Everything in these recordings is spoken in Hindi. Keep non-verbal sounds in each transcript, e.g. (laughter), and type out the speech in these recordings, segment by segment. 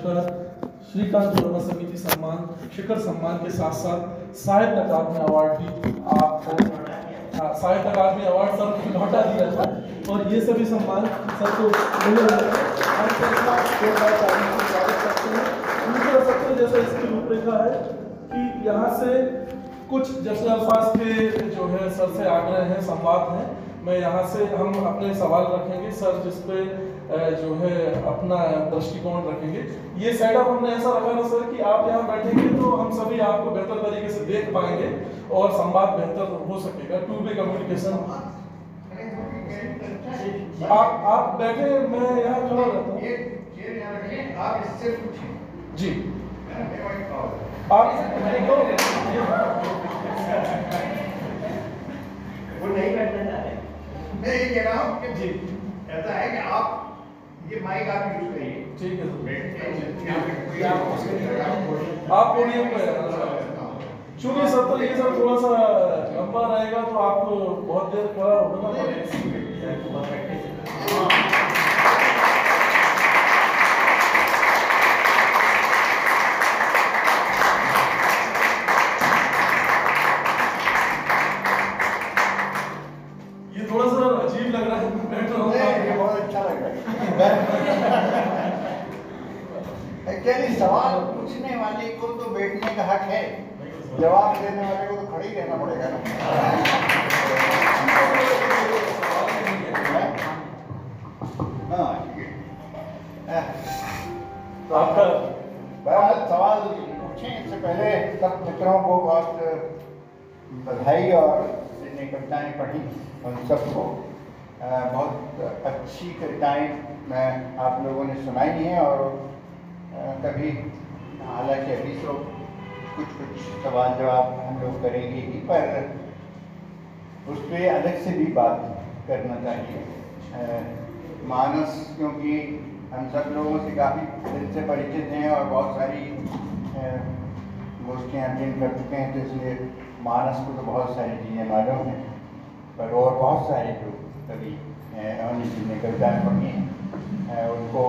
पुरस्कार श्रीकांत वर्मा समिति सम्मान शिखर सम्मान के साथ साथ साहित्य अकादमी अवार्ड भी आपको हाँ, साहित्य अकादमी अवार्ड सर को लौटा दिया था और ये सभी सम्मान सर को मिले हुए। हम सर का एक बार तारीफ़ से स्वागत करते दूसरा सबसे जैसा इसकी रूपरेखा है कि यहाँ से कुछ जश्न अल्फाज के जो है सर से आग्रह हैं संवाद हैं। मैं यहाँ से हम अपने सवाल रखेंगे। सर जिस पे अ, जो है अपना दृष्टिकोण रखेंगे। ये सेटअप हमने ऐसा रखा ना सर कि आप यहाँ बैठेंगे तो हम सभी आपको बेहतर तरीके से देख पाएँगे और संवाद बेहतर हो सकेगा। टू वे कम्युनिकेशन आप आप बैठे मैं यहाँ खड़ा रहता हूँ। ये चेयर यहाँ रखिए, आप इससे जी। आप वो नहीं बैठना चाह रहे। मैं ये कह रहा हूँ कि जी। ऐसा है कि आप ये माइक आप यूज़ करिए। ठीक है सर। आप पोडियम पर चूँकि सर तो ये सर थोड़ा सा लंबा रहेगा तो आपको बहुत देर खड़ा होना पड़ेगा। तो का हक है। जवाब देने वाले को तो खड़े ही रहना पड़ेगा ना। हाँ है। तो आपका बहरहाल सवाल पूछें इससे पहले सब मित्रों को बहुत बधाई और जितनी कविताएँ पढ़ी उन सबको। बहुत अच्छी कविताएँ मैं आप लोगों ने सुनाई हैं और कभी हालाँकि अभी तो कुछ कुछ सवाल जवाब हम लोग करेंगे ही, पर उस पर अलग से भी बात करना चाहिए। मानस, क्योंकि हम सब लोगों से काफ़ी दिल से परिचित हैं और बहुत सारी गोष्ठियाँ अटेंड कर चुके हैं तो इसलिए मानस को तो बहुत सारी चीज़ें मालूम हैं, पर और बहुत सारे जो कभी उन्हीं कविताएँ पढ़ी हैं उनको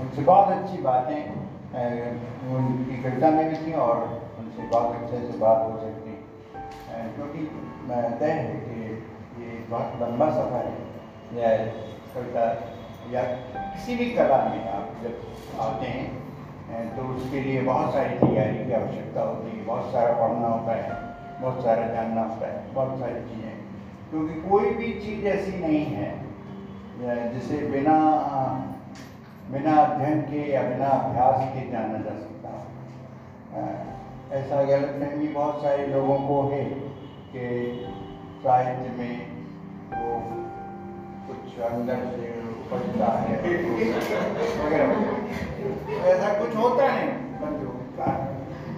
उनसे बहुत अच्छी बातें उनकी कविता में भी थी और उनसे बहुत अच्छे से बात हो सकती। क्योंकि तय है कि ये बहुत लंबा सफ़र है। या कविता या किसी भी कला में आप जब आते हैं तो उसके लिए बहुत सारी तैयारी की आवश्यकता होती है। बहुत सारा पढ़ना होता है, बहुत सारा जानना होता है, बहुत सारी चीज़ें। क्योंकि कोई भी चीज़ ऐसी नहीं है जिसे बिना बिना अध्ययन के या बिना अभ्यास के जाना जा सकता अ, ऐसा गलत फहमी बहुत सारे लोगों को है कि साहित्य में वो कुछ अंदर से उपजता है। वगैरह वगैरह। ऐसा कुछ होता नहीं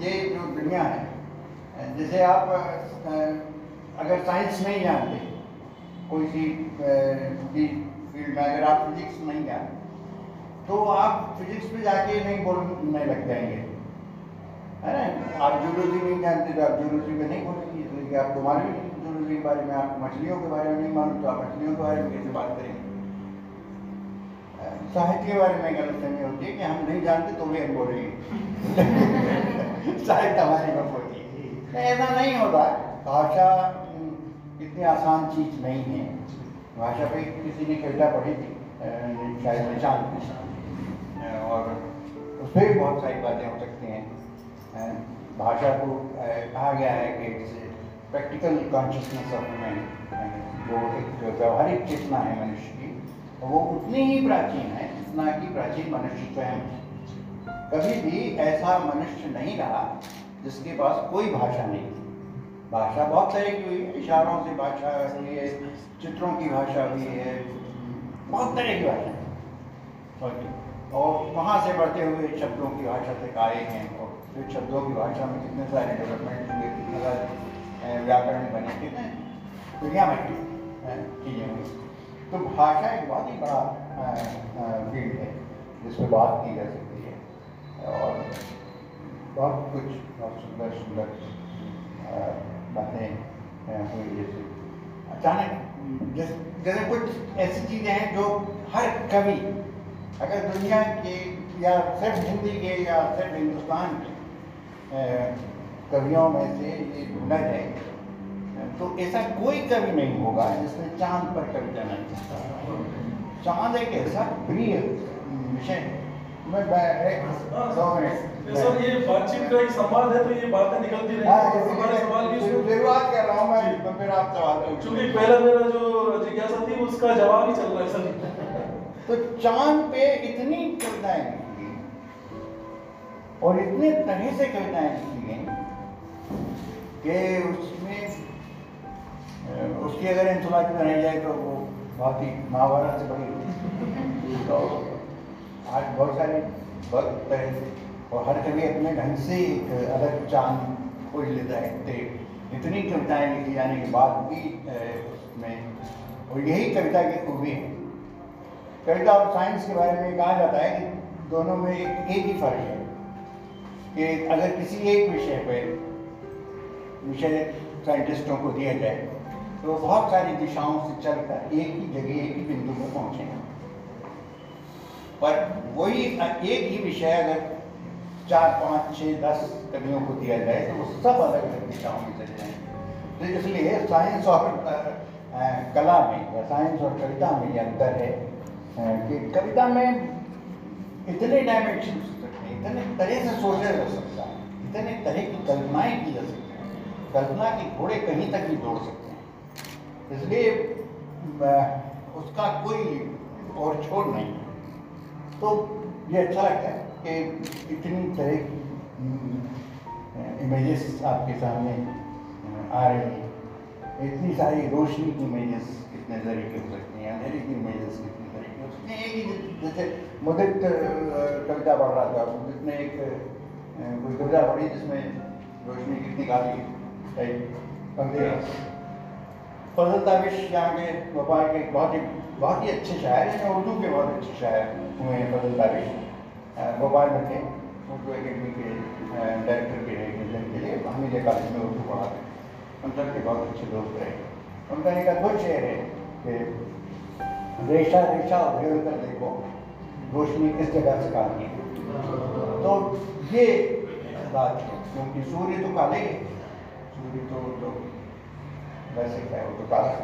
ये जो दुनिया है जैसे आप अगर साइंस नहीं जानते कोई सी फ़ील्ड में अगर आप फिजिक्स नहीं जानते तो आप फिजिक्स में जाके नहीं बोलने लग जाएँगे। है ना? आप जूलॉजी नहीं जानते तो आप जूलॉजी में नहीं बोलेंगे। इसलिए आपको मालूम नहीं जूलॉजी के बारे में, आप मछलियों के बारे में नहीं मालूम तो आप मछलियों के बारे में कैसे बात करेंगे? साहित्य के बारे में गलत फहमी होती है? कि हम नहीं जानते तो भी हम बोलेंगे। (laughs) साहित्य हमारी मत होती है ऐसा नहीं होता। भाषा इतनी आसान चीज़ नहीं है। भाषा पे किसी ने कविता पढ़ी थी शायद निशांत ने अ, और उसमें भी बहुत सारी बातें हो सकती हैं। भाषा को कहा गया है कि प्रैक्टिकल कॉन्शियसनेस ऑफ़ मैन वो एक व्यवहारिक चेतना है मनुष्य की वो उतनी ही प्राचीन है जितना कि प्राचीन मनुष्य स्वयं कभी भी ऐसा मनुष्य नहीं रहा जिसके पास कोई भाषा नहीं। थी भाषा बहुत तरह की हुई है इशारों से भाषा हुई है चित्रों की भाषा हुई है बहुत तरह की भाषा है। और- वहाँ से बढ़ते हुए शब्दों की भाषा तक आए हैं और फिर शब्दों की भाषा में कितने सारे डेवलपमेंट हुए, कितने सारे व्याकरण बने, कितने दुनिया में चीज़ें हुई। तो भाषा एक बहुत ही बड़ा फ़ील्ड है, जिस पर बात की जा सकती है। और बहुत कुछ, बहुत सुंदर सुंदर बातें हुई जैसे अचानक जैसे कुछ ऐसी चीज़ें हैं जो हर कवि अगर दुनिया के या सिर्फ़ हिंदी के या सिर्फ़ हिंदुस्तान के कवियों में से ये ढूंढा जाए तो ऐसा कोई कवि नहीं होगा जिसने चाँद पर कविता नहीं लिखा चाँद एक ऐसा प्रिय विषय है। मैं दो मिनट। सर ये बातचीत का एक संवाद है तो ये बातें निकलती हाँ, रहेंगी हमारे सवाल उसमें- शुरुआत कर रहा हूँ मैं तो फिर आप सवाल। क्योंकि पहला मेरा जो जिज्ञासा थी उसका जवाब ही चल रहा है सर। तो चाँद पे इतनी कविताएँ लिखी और इतने तरह से कविताएँ लिखी गई कि उसमें उसकी अगर एंथोलॉजी बनाई जाए तो वो बहुत ही महाभारत से बड़ी होती तो आज बहुत सारे बहुत तरह से और हर कवि अपने ढंग से एक अलग चाँद खोज लेता है। तो इतनी कविताएँ लिखी जाने के बाद भी उसमें, और यही कविता की खूबी है। कविता और साइंस के बारे में कहा जाता है कि दोनों में एक एक ही फ़र्क है कि अगर किसी एक विषय पर विषय साइंटिस्टों को दिया जाए तो बहुत सारी दिशाओं से चलकर एक ही जगह, एक ही बिंदु पर पहुंचेगा। पर वही एक ही विषय अगर चार, पाँच छः दस कवियों को दिया जाए तो वो सब अलग अलग दिशाओं में चले जाएँगे। तो इसलिए साइंस और कला में या साइंस और कविता में ये अंतर है। कि कविता में इतने डायमेंशन हो सकते हैं, इतने तरह से सोचा जा सकता है, इतने तरह की कल्पनाएँ की जा सकती हैं, कल्पना के घोड़े कहीं तक भी दौड़ सकते हैं। इसलिए उसका कोई और छोड़ नहीं। तो ये अच्छा लगता है कि इतनी तरह की इमेजेस आपके सामने आ रही हैं। इतनी सारी रोशनी की इमेजेस कितने तरीके हो सकती हैं, अंधेरे की इमेजेस कितने एक ही जैसे मुदित कविता पढ़ रहा था, मुदित ने एक कोई कविता पढ़ी जिसमें रोशनी कितनी टाइप फजल ताबिश यहाँ के भोपाल के बहुत ही बहुत ही अच्छे शायर हैं, उर्दू के बहुत अच्छे शायर हुए हैं फजल ताबिश भोपाल में थे। उर्दू अकेडमी के डायरेक्टर के रहे मिलन के लिए। हामिद कॉलेज में उर्दू पढ़ाते हम सब के बहुत अच्छे दोस्त रहे। उनका एक अद्भुत शेर है कि रेशा रेशा उधेड़ कर देखो रोशनी किस जगह से काली है? तो ये बात है क्योंकि सूर्य तो काले ही सूर्य तो, तो वैसे क्या है वो तो काला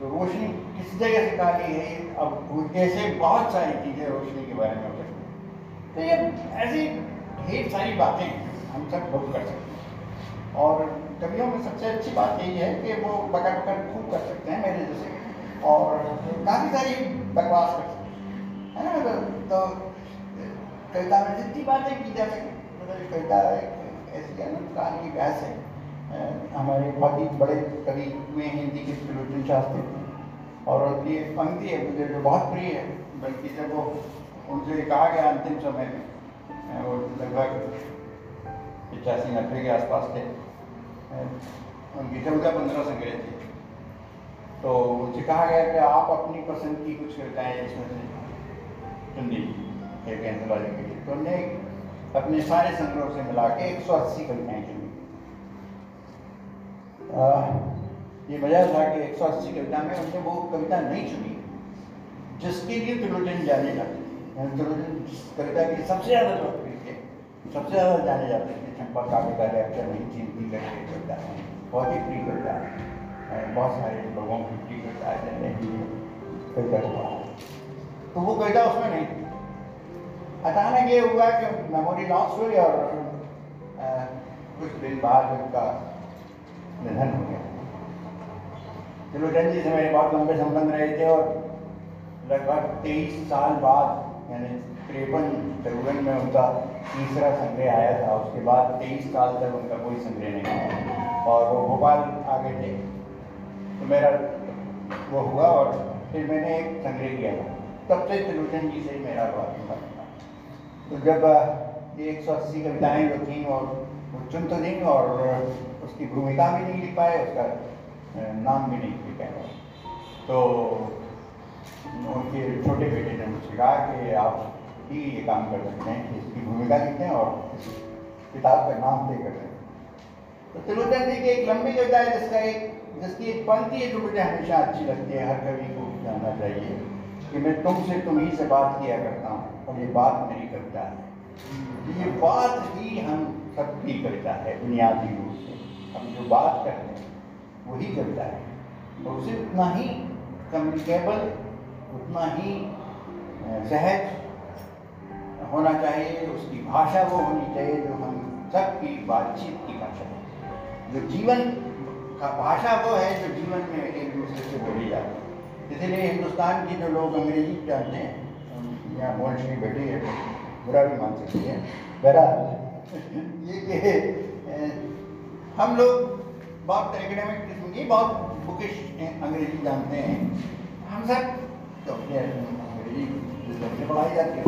तो रोशनी किस जगह से काली है अब ऐसे बहुत सारी चीज़ें रोशनी के बारे में हो। सकती तो ये ऐसी ढेर सारी बातें हम सब बहुत कर सकते हैं। और कवियों में सबसे अच्छी बात यही है कि वो पकड़ पकड़ खूब कर सकते हैं मेरे जैसे। और काफ़ी सारी बकवास कर सकते हैं ना? तो, तो कविता में जितनी बातें की जा सके मतलब कविता एक ऐसी काल की बहस है। हमारे बहुत ही बड़े कवि हुए हिंदी के त्रिलोचन शास्त्री। और उनकी एक पंक्ति है मुझे जो बहुत प्रिय है बल्कि जब वो उनसे कहा गया अंतिम समय में वो लगभग पचासी नब्बे के आसपास थे उनकी चौदह पंद्रह संग्रह थे। तो मुझे कहा गया कि आप अपनी पसंद की कुछ कविताएँ इसमें से चुन एक एंथोलॉजी के लिए। तो उनने अपने सारे संग्रह से मिला के एक सौ अस्सी कविताएँ चुनी। ये वजह था कि एक सौ अस्सी कविता में उन्होंने वो कविता नहीं चुनी, जिसके लिए त्रिलोचन जाने जाते थे। त्रिलोचन कविता के सबसे ज़्यादा लोकप्रिय थे, सबसे ज़्यादा जाने जाते थे। चंपा काव्य का अक्षर नहीं चिंती करके कविता, बहुत ही प्रिय कविता। है बहुत सारे लोगों की जिन्हें भी कविता को पढ़ा तो वो कविता उसमें नहीं। अचानक ये हुआ कि मेमोरी लॉस हुई और कुछ दिन बाद उनका निधन हो गया। त्रिलोचन जी से मेरे बहुत लंबे संबंध रहे थे और लगभग तेईस साल बाद, यानी तिरपन तिरपन में उनका तीसरा संग्रह आया था। उसके बाद तेईस साल तक उनका कोई संग्रह नहीं आया। और वो भोपाल आ गए थे। तो मेरा वो हुआ और फिर मैंने एक संग्रह किया था। तब से त्रिलोचन जी से मेरा हुआ। तो जब ये एक सौ अस्सी कविताएँ जो थी और वो चुन तो नहीं और उसकी भूमिका भी नहीं लिख पाए, उसका नाम भी नहीं लिख पाए। तो उनके छोटे बेटे ने मुझसे कहा कि आप ही ये काम कर सकते हैं इसकी भूमिका लिखें और किताब का नाम तय कर दें तो त्रिलोचन जी की एक लंबी कविता है जिसका एक जिसकी एक पंक्ति है जो मुझे हमेशा अच्छी लगती है, हर कवि को जानना चाहिए कि मैं तुमसे तुम ही से बात किया करता हूँ और ये बात मेरी कविता है। ये बात ही हम सबकी कविता है, बुनियादी रूप से। हम जो बात करते हैं, वही कविता है। और उसे उतना ही कम्युनिकेबल उतना ही सहज होना चाहिए, उसकी भाषा वो होनी चाहिए जो हम सबकी बातचीत की भाषा है। जो जीवन भाषा वो है जो जीवन में एक दूसरे से बोली जाती है। इसीलिए हिंदुस्तान की जो लोग अंग्रेज़ी जानते हैं यहाँ मोहन बैठी है बुरा भी मान सकती है। बहरहाल, (laughs) ये कि हम लोग बहुत एकेडमिक किस्म की, बहुत बुकिश अंग्रेज़ी जानते हैं। हम सब तो अंग्रेज़ी पढ़ाई जाती है।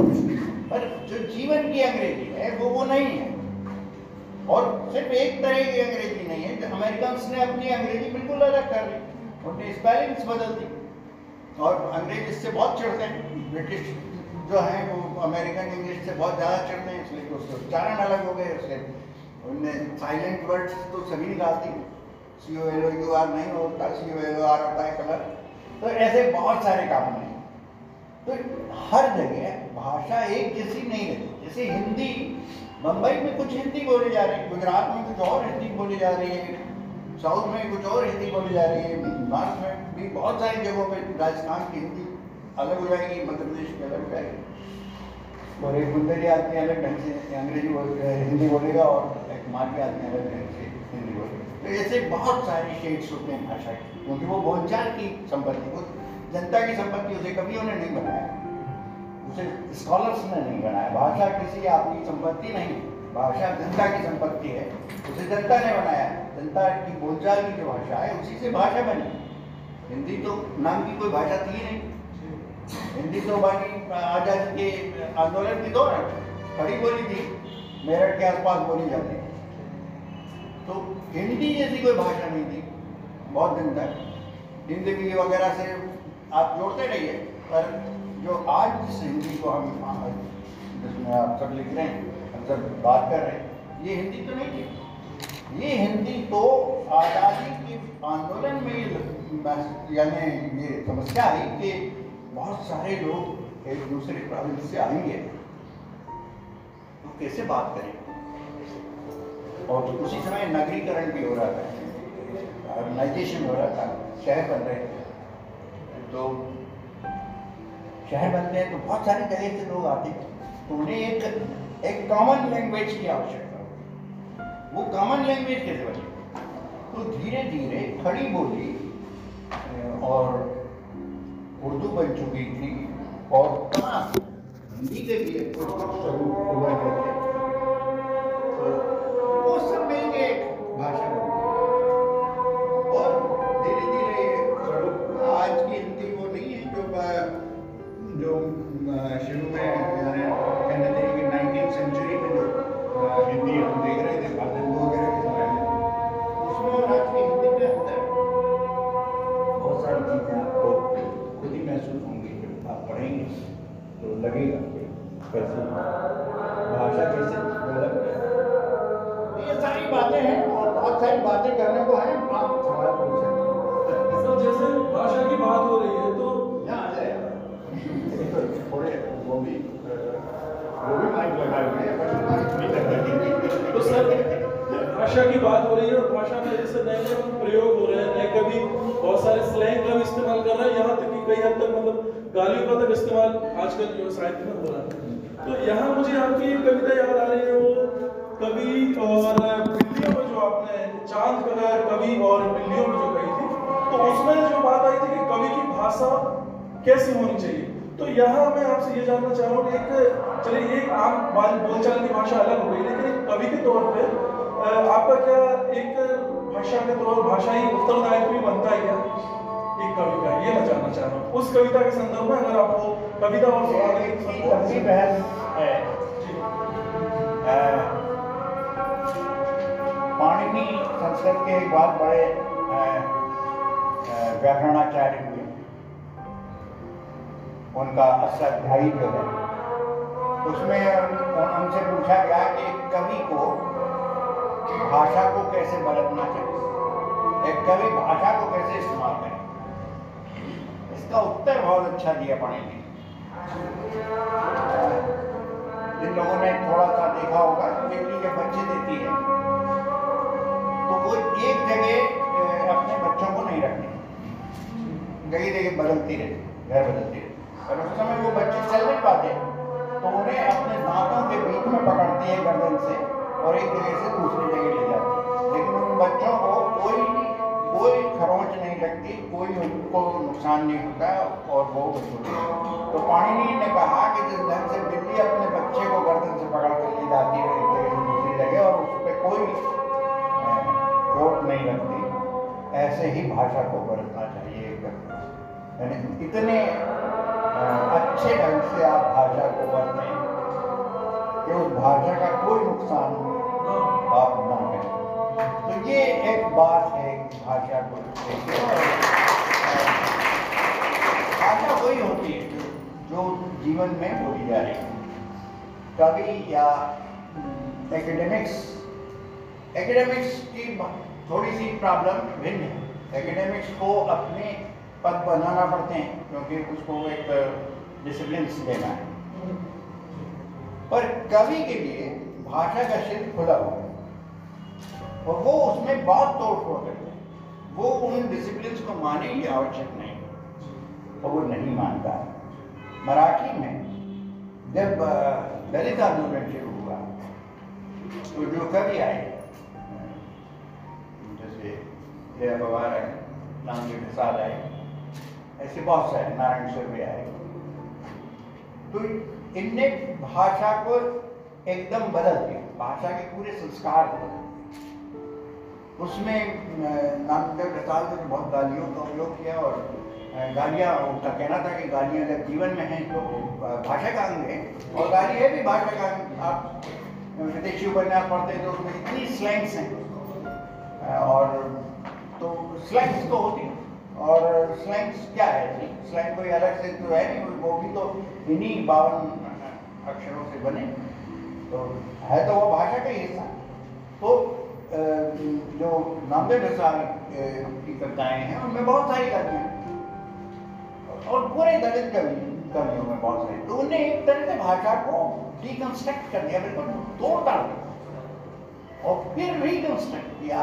पर जो जीवन की अंग्रेज़ी है, वो वो नहीं है। और सिर्फ़ एक तरह की अंग्रेज़ी नहीं है जो अमेरिकन ने अपनी अंग्रेज़ी बिल्कुल अलग कर ली उनने स्पेलिंग्स बदल दी। और अंग्रेज़ इससे बहुत चिढ़ते हैं, ब्रिटिश जो हैं, वो अमेरिकन इंग्लिश से बहुत ज़्यादा चिढ़ते हैं, इसलिए तो उसके उच्चारण अलग हो गए उससे उनने साइलेंट वर्ड्स तो सभी निकाल दी। C O L O U R नहीं होता सी ओ एल ओ आर होता है कलर तो ऐसे बहुत सारे काम हैं। तो हर जगह भाषा एक जैसी नहीं रहती, जैसे हिंदी मुंबई में कुछ हिंदी बोली जा रही है, गुजरात में कुछ और हिंदी बोली जा रही है, साउथ में कुछ और हिंदी बोली जा रही है नॉर्थ में भी बहुत सारी जगहों पे राजस्थान की हिंदी अलग हो जाएगी, मध्य प्रदेश की अलग हो जाएगी। और एक बुंदेली आदमी अलग ढंग से अंग्रेज़ी बोल, हिंदी बोलेगा और एक मारवी आदमी अलग ढंग से हिंदी बोलेगा। तो ऐसे बहुत सारे शेड्स होते हैं भाषा के, क्योंकि वो बोलचाल की संपत्ति जनता की संपत्ति, उसे कभी उन्हें नहीं बनाया। स्कॉलर्स ने नहीं बनाया। भाषा किसी आपकी संपत्ति नहीं, भाषा जनता की संपत्ति है। उसे जनता ने बनाया। जनता की बोलचाल की जो भाषा है, उसी से भाषा बनी। हिंदी तो नाम की कोई भाषा थी नहीं। हिंदी तो बाकी आज़ादी के आंदोलन के दौरान खड़ी बोली थी, मेरठ के आसपास बोली जाती थी। तो हिंदी जैसी कोई भाषा नहीं थी, बहुत दिन तक। ज़िंदगी वगैरह से आप जोड़ते रहिए, पर जो आज जिस हिंदी को हम जिसमें आप सब लिख रहे हैं, हम सब बात कर रहे हैं, ये हिंदी तो नहीं थी ये हिंदी तो आज़ादी के आंदोलन में यानी ये समस्या आई कि बहुत सारे लोग एक दूसरे प्रोविंस से आएँगे। तो कैसे बात करें? और उसी समय नगरीकरण भी हो रहा था अर्बनाइजेशन हो रहा था, शहर बन रहे थे। तो शहर बनते हैं तो बहुत सारे जगह से लोग आते हैं। तो उन्हें एक एक कॉमन लैंग्वेज की आवश्यकता वो कॉमन लैंग्वेज कैसे बने? तो धीरे धीरे खड़ी बोली और उर्दू बन चुकी थी और हिंदी के भी नए कभी बहुत सारे स्लैंग का भी इस्तेमाल कर रहे हैं। यहाँ तक कि कई हद तक मतलब गालियों का तक इस्तेमाल आजकल जो साहित्य में हो रहा है। तो यहाँ मुझे आपकी एक कविता याद आ रही है वो कवि और बिल्लियों में जो आपने चाँद का कवि और बिल्लियों में जो कही थी तो उसमें जो बात आई थी कि कवि की भाषा कैसी होनी चाहिए। तो यहाँ मैं आपसे ये जानना चाह रहा हूँ एक चलिए एक आम बोलचाल की भाषा अलग हो गई लेकिन कवि के तौर पे अ, आपका क्या एक भाषा के तौर भाषाई उत्तरदायित्व भी बनता है एक कवि का ये मैं जानना चाह रहा हूँ। उस कविता के संदर्भ में अगर आपको कविता और सवाल के बहस है? जी। पाणिनि संस्कृत के एक बहुत बड़े व्याकरणाचार्य हुए। उनका अष्टाध्यायी जो है। उसमें उनसे पूछा गया कि कवि को भाषा को कैसे बरतना चाहिए? एक कवि भाषा को कैसे इस्तेमाल करें? इसका उत्तर बहुत अच्छा दिया पानी जिन लोगों ने थोड़ा सा देखा होगा बिल्ली के बच्चे देती है। तो वो एक जगह अपने बच्चों को नहीं रखती। जगह जगह बदलती रहती घर बदलती रहती और उस समय वो बच्चे चल नहीं पाते तो उन्हें अपने दांतों के बीच में पकड़ती है गर्दन से। और एक जगह से दूसरी जगह ले जाती है लेकिन उन बच्चों को कोई कोई खरोंच नहीं लगती, कोई उनको नुकसान नहीं होता और वो। तो पाणिनि ने कहा कि जिस ढंग से बिल्ली अपने बच्चे को गर्दन से पकड़ कर ले जाती है, एक जगह से दूसरी जगह, और उस पर कोई चोट नहीं लगती, ऐसे ही भाषा को बरतना चाहिए यानी इतने अच्छे ढंग से आप भाषा को बरतें कि उस भाषा का कोई नुकसान आप ना करें तो ये एक बात है भाषा को भाषा वही होती है जो जीवन में बोली जा रही है। कवि या एकेडमिक्स एकेडमिक्स की थोड़ी सी प्रॉब्लम भिन्न है। एकेडमिक्स को अपने पद बनाना पड़ते हैं, क्योंकि उसको एक डिसिप्लिन देना है। पर कवि के लिए भाषा का शिल्प खुला हुआ है। और वो उसमें बहुत तोड़ फोड़ करते हैं। वो उन डिसिप्लिन को माने ये आवश्यक नहीं। और वो नहीं मानता है। मराठी में जब दलित आंदोलन शुरू हुआ तो जो कवि आए, जैसे जया पवार आए नामदेव प्रसाद आए, ऐसे बहुत सारे नारायण सुरभि आए। तो इनने भाषा को एकदम बदल दिया। भाषा के पूरे संस्कार को बदल उसमें नामदेव प्रसाद ने बहुत गालियों का उपयोग किया और गालियाँ, उनका कहना था कि गालियाँ जब जीवन में हैं तो भाषा का अंग है और गाली है भी भाषा का अंग आप विदेशी उपन्यास पढ़ते तो उसमें इतनी स्लैंग्स हैं। और तो स्लैंग्स तो होती और स्लैंग्स क्या है? स्लैंग कोई अलग से तो है नहीं वो भी तो इन्हीं बावन अक्षरों से बने। तो है तो वो भाषा का ही हिस्सा। तो जो नामदेव प्रसाद की कविताएँ हैं उनमें बहुत सारी कवियाँ। और पूरे दलित कवि कवियों में बहुत सारी। तो उन्हें एक तरह से भाषा को डिकंस्ट्रक्ट कर दिया बिल्कुल तोड़ डाल और फिर रिकंस्ट्रक्ट किया।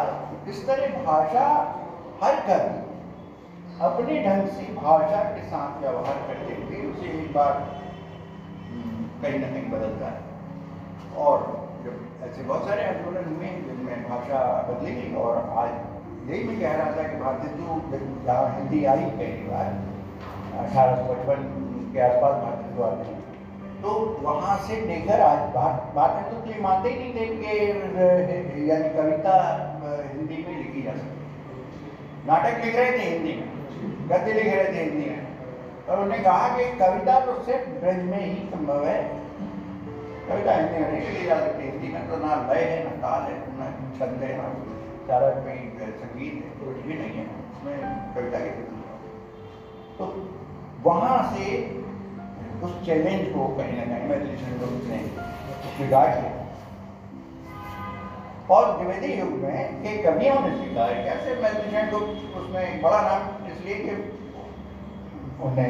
इस तरह भाषा हर कवि अपने ढंग से भाषा के साथ व्यवहार करते हुए उसे एक बार हम्म, कहीं ना कहीं बदलता है। और ऐसे बहुत सारे आंदोलन हुए जिनमें भाषा बदली गई और आज यही मैं कह रहा था कि भारतीय जो जहाँ हिंदी आई पहली बार, अठारह सौ पचपन के आसपास भारतीय आते हैं तो वहाँ से लेकर आज बात है तो ये मानते ही नहीं थे कि यानी कविता हिंदी में लिखी जा सकती नाटक लिख रहे थे हिंदी में, गद्य लिख रहे थे हिंदी में, और उन्होंने कहा कि कविता तो सिर्फ़ ब्रज में ही संभव है। कविता तो ना लय है ना ताल है ना छंद है ना सारा कोई संगीत है कुछ भी नहीं है उसमें कविता तो वहाँ से उस चैलेंज को कहीं ना कहीं मेडिटेशन ग्रुप ने स्वीकार किया और द्विवेदी युग में के कवियों ने स्वीकार किया सिर्फ़ ग्रुप उसमें बड़ा नाम इसलिए कि उन्हें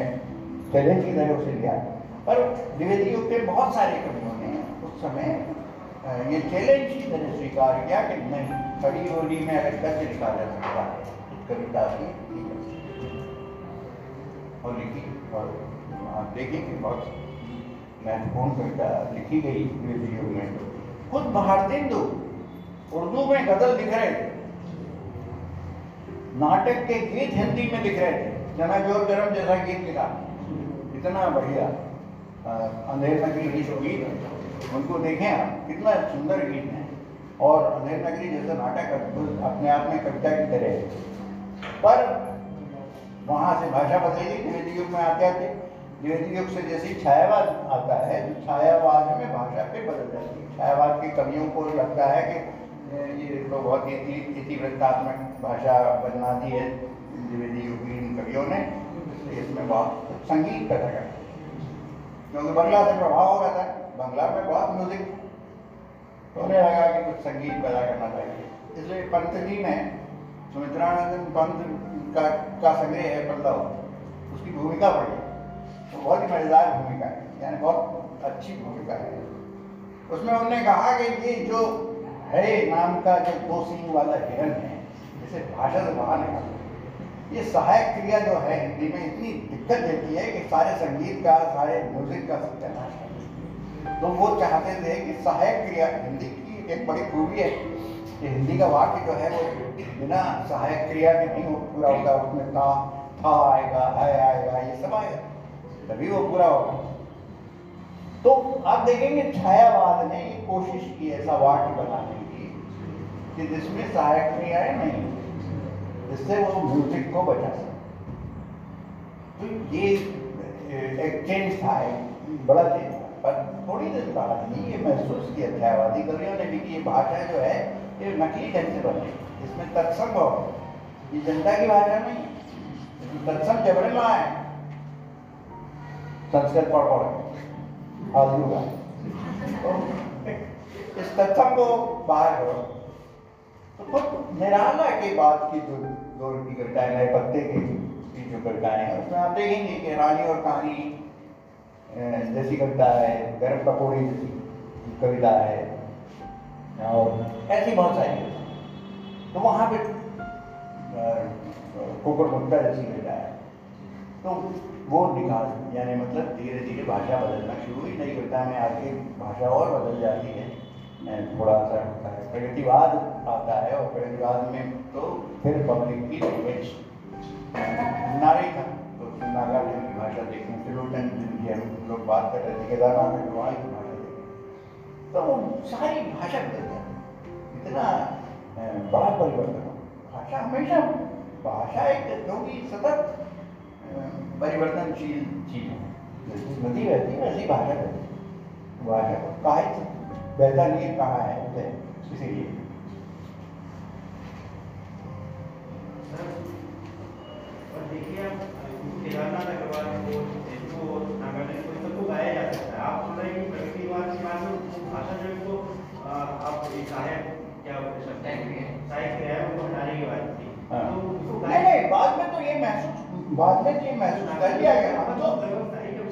चैलेंज की तरह उसे लिया पर द्विवेदी युग के बहुत सारे कवियों ने उस समय ये चैलेंज की तरह स्वीकार किया कि नहीं खड़ी होली में अगर गद्य लिखा जा सकता है तो कविता भी लिखी जा सकती है। और आप देखिए कि बहुत महत्वपूर्ण कविता लिखी गई द्विवेदी युग में खुद भारतेंदु उर्दू में गज़ल लिख रहे थे। नाटक के गीत हिंदी में लिख रहे थे जना ज़ोर गरम जैसा गीत लिखा। इतना बढ़िया। अंधेर नगरी की जो गीत गीत उनको देखें आप, कितना सुंदर गीत है। और अंधेर नगरी जैसा नाटक अपने आप में कविता की तरह। है पर वहाँ से भाषा बदलेगी द्विवेदी युग में आते आते द्विवेदी युग से जैसे छायावाद आता है तो छायावाद में भाषा पे बदल जाती है। छायावाद के कवियों को लगता है कि ये तो बहुत ही इति- इतिवृत्तात्मक भाषा बना दी है द्विवेदी युग की इन कवियों ने। इसमें बहुत संगीत पैदा करता है। क्योंकि बंगला से प्रभाव हो रहा था बंगला में बहुत म्यूज़िक उन्हें लगा कि कुछ संगीत पैदा करना चाहिए। इसलिए पंत जी में सुमित्रानंदन पंत का का संग्रह है पल्लव उसकी भूमिका पढ़ी। तो बहुत ही मज़ेदार भूमिका है, यानी बहुत अच्छी भूमिका है। उसमें उन्होंने कहा कि ये जो है नाम का जो दो सिंह वाला हिरन है जिसे भाषा से बाहर निकाल। ये सहायक क्रिया जो है, हिंदी में इतनी दिक्कत देती है कि सारे संगीत का, सारे म्यूज़िक का सत्यानाश है। तो वो चाहते थे कि सहायक क्रिया हिंदी की एक बड़ी खूबी है कि हिंदी का वाक्य जो है, वो बिना सहायक क्रिया के नहीं पूरा होगा उसमें था था आएगा, है आएगा, ये सब आएगा तभी वो पूरा होगा तो आप देखेंगे छायावाद ने कोशिश की ऐसा वाक्य बनाने की कि जिसमें सहायक क्रियाएँ नहीं जिससे वो म्यूज़िक को बचा सके। तो ये एक चेंज था, एक बड़ा चेंज था। पर थोड़ी देर बाद ही ये महसूस किया छायावादी कवियों ने भी कि ये भाषा जो है, ये नकली ढंग से बनी इसमें तत्सम बहुत ये जनता की भाषा नहीं तत्सम जबरन रहा है। संस्कृत पढ़ पढ़ फालतू का तो इस तत्सम को बाहर करो। तो खुद निराला के बाद की जो दौर की कविताएँ नए पत्ते की की जो कविताएँ हैं उसमें आप देखेंगे कि रानी और कहानी जैसी कविता है, गर्म पकौड़ी जैसी कविता है, और ऐसी बहुत सारी तो वहाँ पे कुकुर मुक्ता जैसी कविता है। तो वो निकाल, यानी मतलब धीरे धीरे भाषा बदलना शुरू हुई। नई कविता में आगे भाषा और बदल जाती है। थोड़ा सा है प्रगतिवाद आता है और प्रगतिवाद में तो फिर पब्लिक की लैंग्वेज नारी था तो नागालैंड की भाषा देखें फिलोटन जिनकी हम लोग बात कर रहे थे की भाषा देखें। तो वो सारी भाषा बदल इतना बड़ा परिवर्तन भाषा हमेशा, भाषा एक क्योंकि सतत परिवर्तनशील चीज़ है। नदी बहती है, वैसी भाषा बहती है। भाषा बहता नीर कहाँ है इसीलिए और देखिए आप केदारनाथ अग्रवाल को हिंदू और नागालैंड को सबको गाया जा सकता है। आप बोल रहे हैं कि प्रगतिवाद के बाद में भाषा जो आप एक सहायक क्या बोल सकते सहायक क्रिया है उनको हटाने की बात थी। तो उसको नहीं नहीं बाद में तो ये महसूस बाद में तो ये महसूस कर लिया गया। तो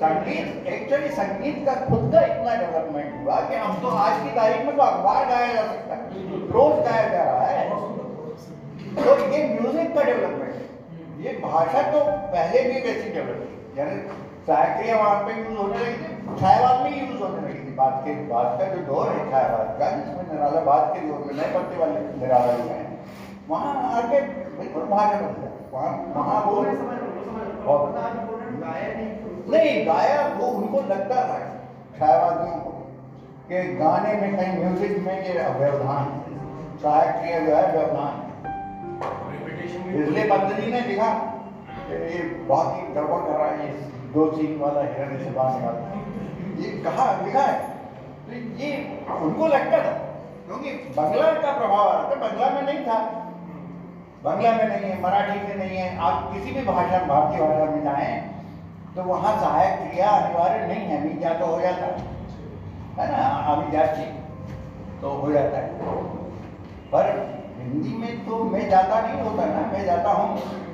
संगीत एक्चुअली संगीत का खुद का इतना डेवलपमेंट हुआ कि हम तो आज की तारीख में तो अखबार गाया जा सकता है रोज गाया जा रहा है तो ये म्यूज़िक का डेवलपमेंट है ये भाषा तो पहले भी वैसी डेवलप यानी साहित्य वहाँ पे यूज़ होने लगी थी छायावाद में यूज़ होने लगी थी बात के बाद का जो दौर है छायावाद का जिसमें निराला बाद के दौर में नए पत्ते वाले निराला जो हैं वहाँ आके बिल्कुल भाषा बदल जाती वहाँ वहाँ वो नहीं गाया वो उनको लगता था छायावादियों को कि गाने में कहीं म्यूज़िक में ये व्यवधान। सहायक क्रिया जो है व्यवधान। इसलिए पतंजलि ने लिखा ये बहुत ही गड़बड़ कर रहा है ये दो सींग वाला हिरण से बाहर निकाल ये कहा लिखा है। तो ये उनको लगता था क्योंकि बंगला का प्रभाव आ रहा था। बंगला में नहीं था। बंगला में नहीं है मराठी में नहीं है। आप किसी भी भाषा भारतीय भाषा में जाएँ तो वहाँ सहायक क्रिया अनिवार्य नहीं है अभिज्ञा तो हो जाता है। है ना? अभिज्ञा तो हो जाता है। पर हिंदी में तो मैं जाता नहीं होता ना मैं जाता हूँ।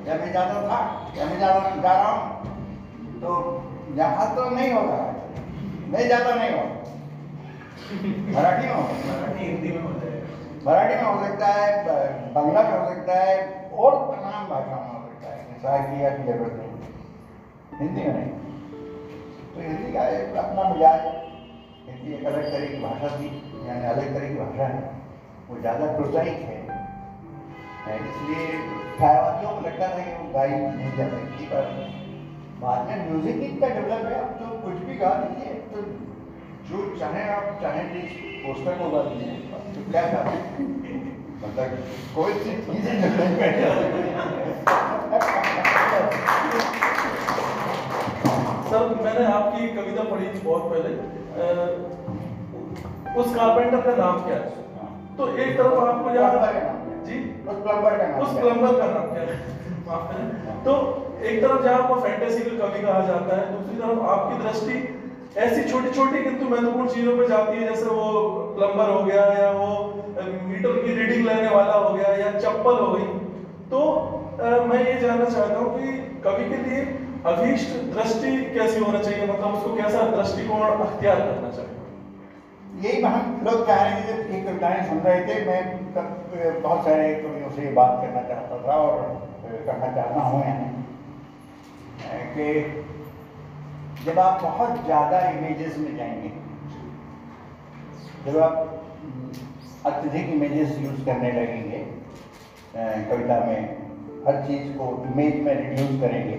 या मैं जाता था या मैं जाता जा रहा हूँ। तो यहाँ तो नहीं होगा। मैं जाता नहीं हो। मराठी में होगा हिंदी में हो मराठी में हो सकता है बांग्ला में हो सकता है और तमाम भाषाओं में हो सकता है। क्रिया की ज़रूरत नहीं हिंदी में नहीं। तो हिंदी का एक अपना मिजाज है। हिंदी एक अलग तरह की भाषा थी, यानी अलग तरह की भाषा है। वो ज़्यादा प्रोत्साहित है। इसलिए छायावादियों को लगता था कि वो गाई नहीं जा सकती पर बाद में म्यूज़िक इतना डेवलप है अब तो कुछ भी गा दीजिए तो जो चाहे आप, चाहे पोस्टर को गा दीजिए तो क्या गा मतलब कोई चीज़ नहीं सर मैंने आपकी कविता पढ़ी थी बहुत पहले। उस कारपेंटर का नाम क्या है? तो एक तरफ़ आपको का यहाँ जी? उस प्लम्बर का नाम। उस प्लम्बर का नाम क्या है? तो एक तरफ़ जहाँ आपको फैंटेसी कवि कहा जाता है दूसरी तरफ़ आपकी दृष्टि ऐसी छोटी छोटी किंतु महत्वपूर्ण चीज़ों पे जाती है जैसे वो प्लम्बर हो गया या वो मीटर की रीडिंग लेने वाला हो गया या चप्पल हो गई। तो अ, मैं ये जानना चाहता हूँ कि कवि के लिए अभीष्ट दृष्टि कैसी होना चाहिए? मतलब उसको कैसा दृष्टिकोण अख्तियार करना चाहिए? यही हम लोग चाह रहे थे ये कविताएँ सुन रहे थे, मैं तब बहुत सारे कवियों से बात करना चाहता था और करना चाहता हूँ यहाँ कि जब आप बहुत ज़्यादा इमेजेस में जाएँगे, जब आप अत्यधिक इमेजेस यूज़ करने लगेंगे कविता में, हर चीज़ को इमेज में रिड्यूस करेंगे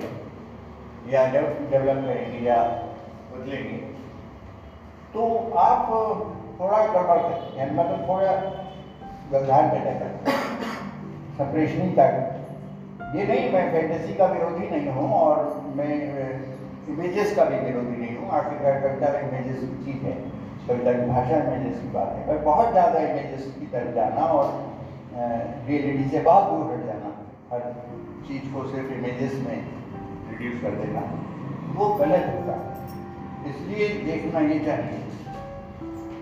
या डेवलप करेंगे या बदलेंगे। तो आप थोड़ा गड़बड़ करते हैं। मतलब थोड़ा व्यवधान पैदा करते हैं। सेपरेशन तक ये नहीं, मैं फैंटेसी का विरोधी नहीं हूँ और मैं इमेजेस का भी विरोधी नहीं हूँ। आखिरकार कविता में इमेजेस की चीज़ है। कविता की भाषा इमेजेस की बात है। पर बहुत ज़्यादा इमेजेस की तरफ़ जाना और रियलिटी से बहुत दूर हट जाना। हर चीज़ को सिर्फ़ इमेजेस में रिड्यूस कर देना वो गलत होता है। इसलिए देखना ये चाहिए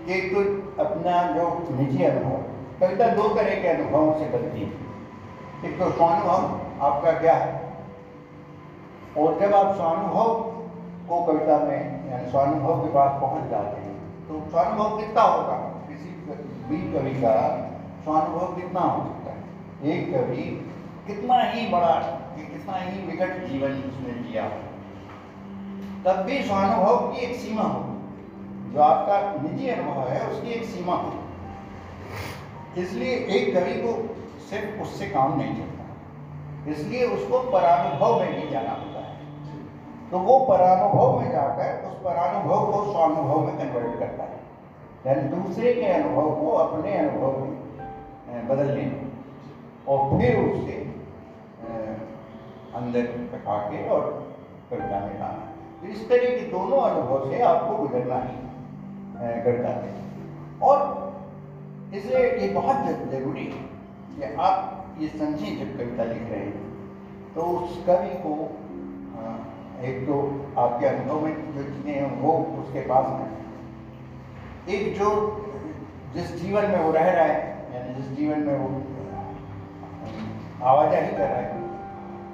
कि तो अपना जो निजी अनुभव, कविता दो तरह के अनुभवों से बनती है। एक तो स्वानुभव, आपका क्या है? और जब आप स्वानुभव को कविता में स्वानुभव के पास पहुँच जाते हैं तो स्वानुभव कितना होगा? किसी भी कवि का स्वानुभव कितना हो सकता है? एक कवि कितना ही बड़ा कितना ही विकट जीवन उसने जिया हो। तब भी स्वानुभव की एक सीमा हो। जो आपका निजी अनुभव है, उसकी एक सीमा हो। इसलिए एक कवि को सिर्फ़ उससे काम नहीं चलता इसलिए उसको परानुभव में भी जाना होता है। तो वो परानुभव में जाकर उस परानुभव को स्वानुभव में कन्वर्ट करता है। यानी दूसरे के अनुभव को अपने अनुभव में बदल लेना और फिर उससे अंदर रखा के और कविता में लाना। तो इस तरह के दोनों अनुभव से आपको गुजरना ही कविता में। और इसलिए ये बहुत ज़रूरी है कि आप ये समझें जब कविता लिख रहे हैं तो उस कवि को एक तो आपके अनुभव में जो चीज़ें हैं, वो उसके पास हैं एक जो जिस जीवन में वो रह रहा है, यानी जिस जीवन में वो आवाजाही कर रहा है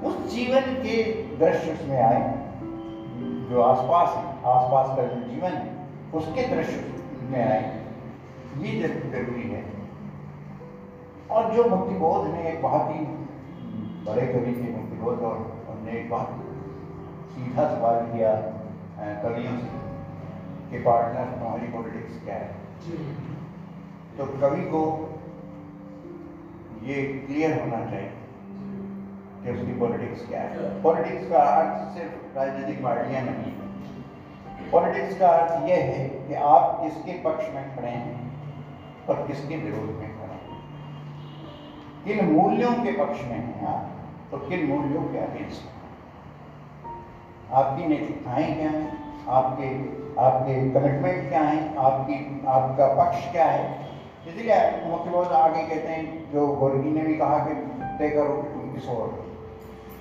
उस जीवन के दृश्य उसमें आए जो आसपास है आसपास का जो जीवन है उसके दृश्य में आए। ये ज़रूरी है। और जो भक्तिबोध ने एक बहुत ही बड़े कवि थे भक्तिबोध और उनने एक बहुत सीधा सवाल किया कवियों से कि पार्टनर तुम्हारी पॉलिटिक्स क्या है? तो कवि को ये क्लियर होना चाहिए। कि उसकी पॉलिटिक्स क्या है पॉलिटिक्स का अर्थ सिर्फ़ राजनीतिक पार्टियाँ नहीं है। पॉलिटिक्स का अर्थ यह है कि आप किसके पक्ष में खड़े हैं और किसके विरोध में खड़े हैं। किन मूल्यों के पक्ष में हैं आप तो किन मूल्यों के अगेंस्ट हैं। आपकी नैतिकताएँ क्या हैं? आपके आपके कमिटमेंट क्या हैं? आपकी आपका पक्ष क्या है? इसीलिए मुख्य बहुत आगे कहते हैं जो गोरगी ने भी कहा कि तय करो कि तुम किस हो। तो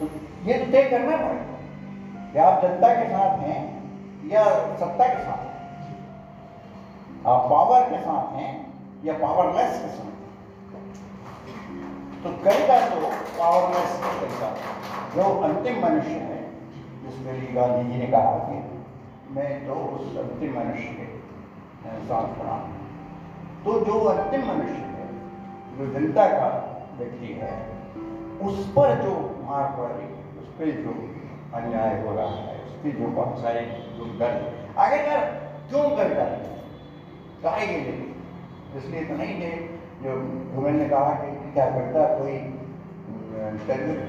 ये तो तय करना पड़ेगा कि आप जनता के साथ हैं या सत्ता के साथ हैं। आप पावर के साथ हैं या पावरलेस के साथ तो करेगा तो पावरलेस करेगा। जो अंतिम मनुष्य है जिसके लिए गांधी जी ने कहा कि मैं तो उस अंतिम मनुष्य के साथ खड़ा तो जो अंतिम मनुष्य है, जो जनता का व्यक्ति है, उस पर जो पड़ रही उस पर जो अन्याय हो रहा है उस पर जो बहुत सारे जो दर्द आखिरकार क्यों करता है? काहे के लिए इसलिए तो नहीं है जो धूमल ने कहा कि क्या करता कोई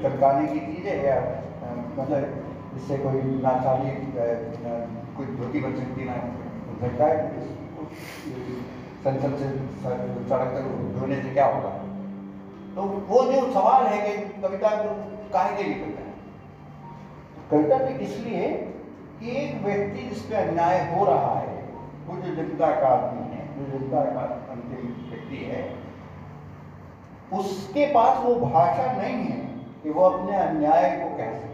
चमकाने की चीज़ है या मतलब इससे कोई अ, कोई धोती बन सकती ना हो सकता है संसद से सड़क तक धोने से क्या होगा? तो वो जो सवाल है कि कविता को काहे के लिए करता है। कविता भी इसलिए कि एक व्यक्ति जिस पे अन्याय हो रहा है, वो जो जनता का आदमी है, जो जनता का अंतिम व्यक्ति है, उसके पास वो भाषा नहीं है कि वो अपने अन्याय को कह सके।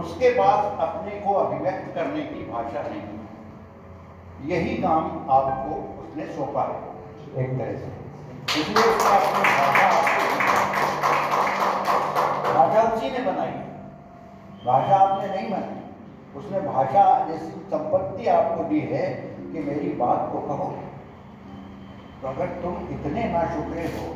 उसके पास अपने को अभिव्यक्त करने की भाषा नहीं है। यही काम आपको उसने सौंपा है। एक तरह से। इसलिए उसने अपनी भाषा आपको उसी ने बनाई। भाषा आपने नहीं बनाई उसने भाषा जैसी संपत्ति आपको दी है कि मेरी बात को कहो। तो अगर तुम इतने ना शुक्रे हो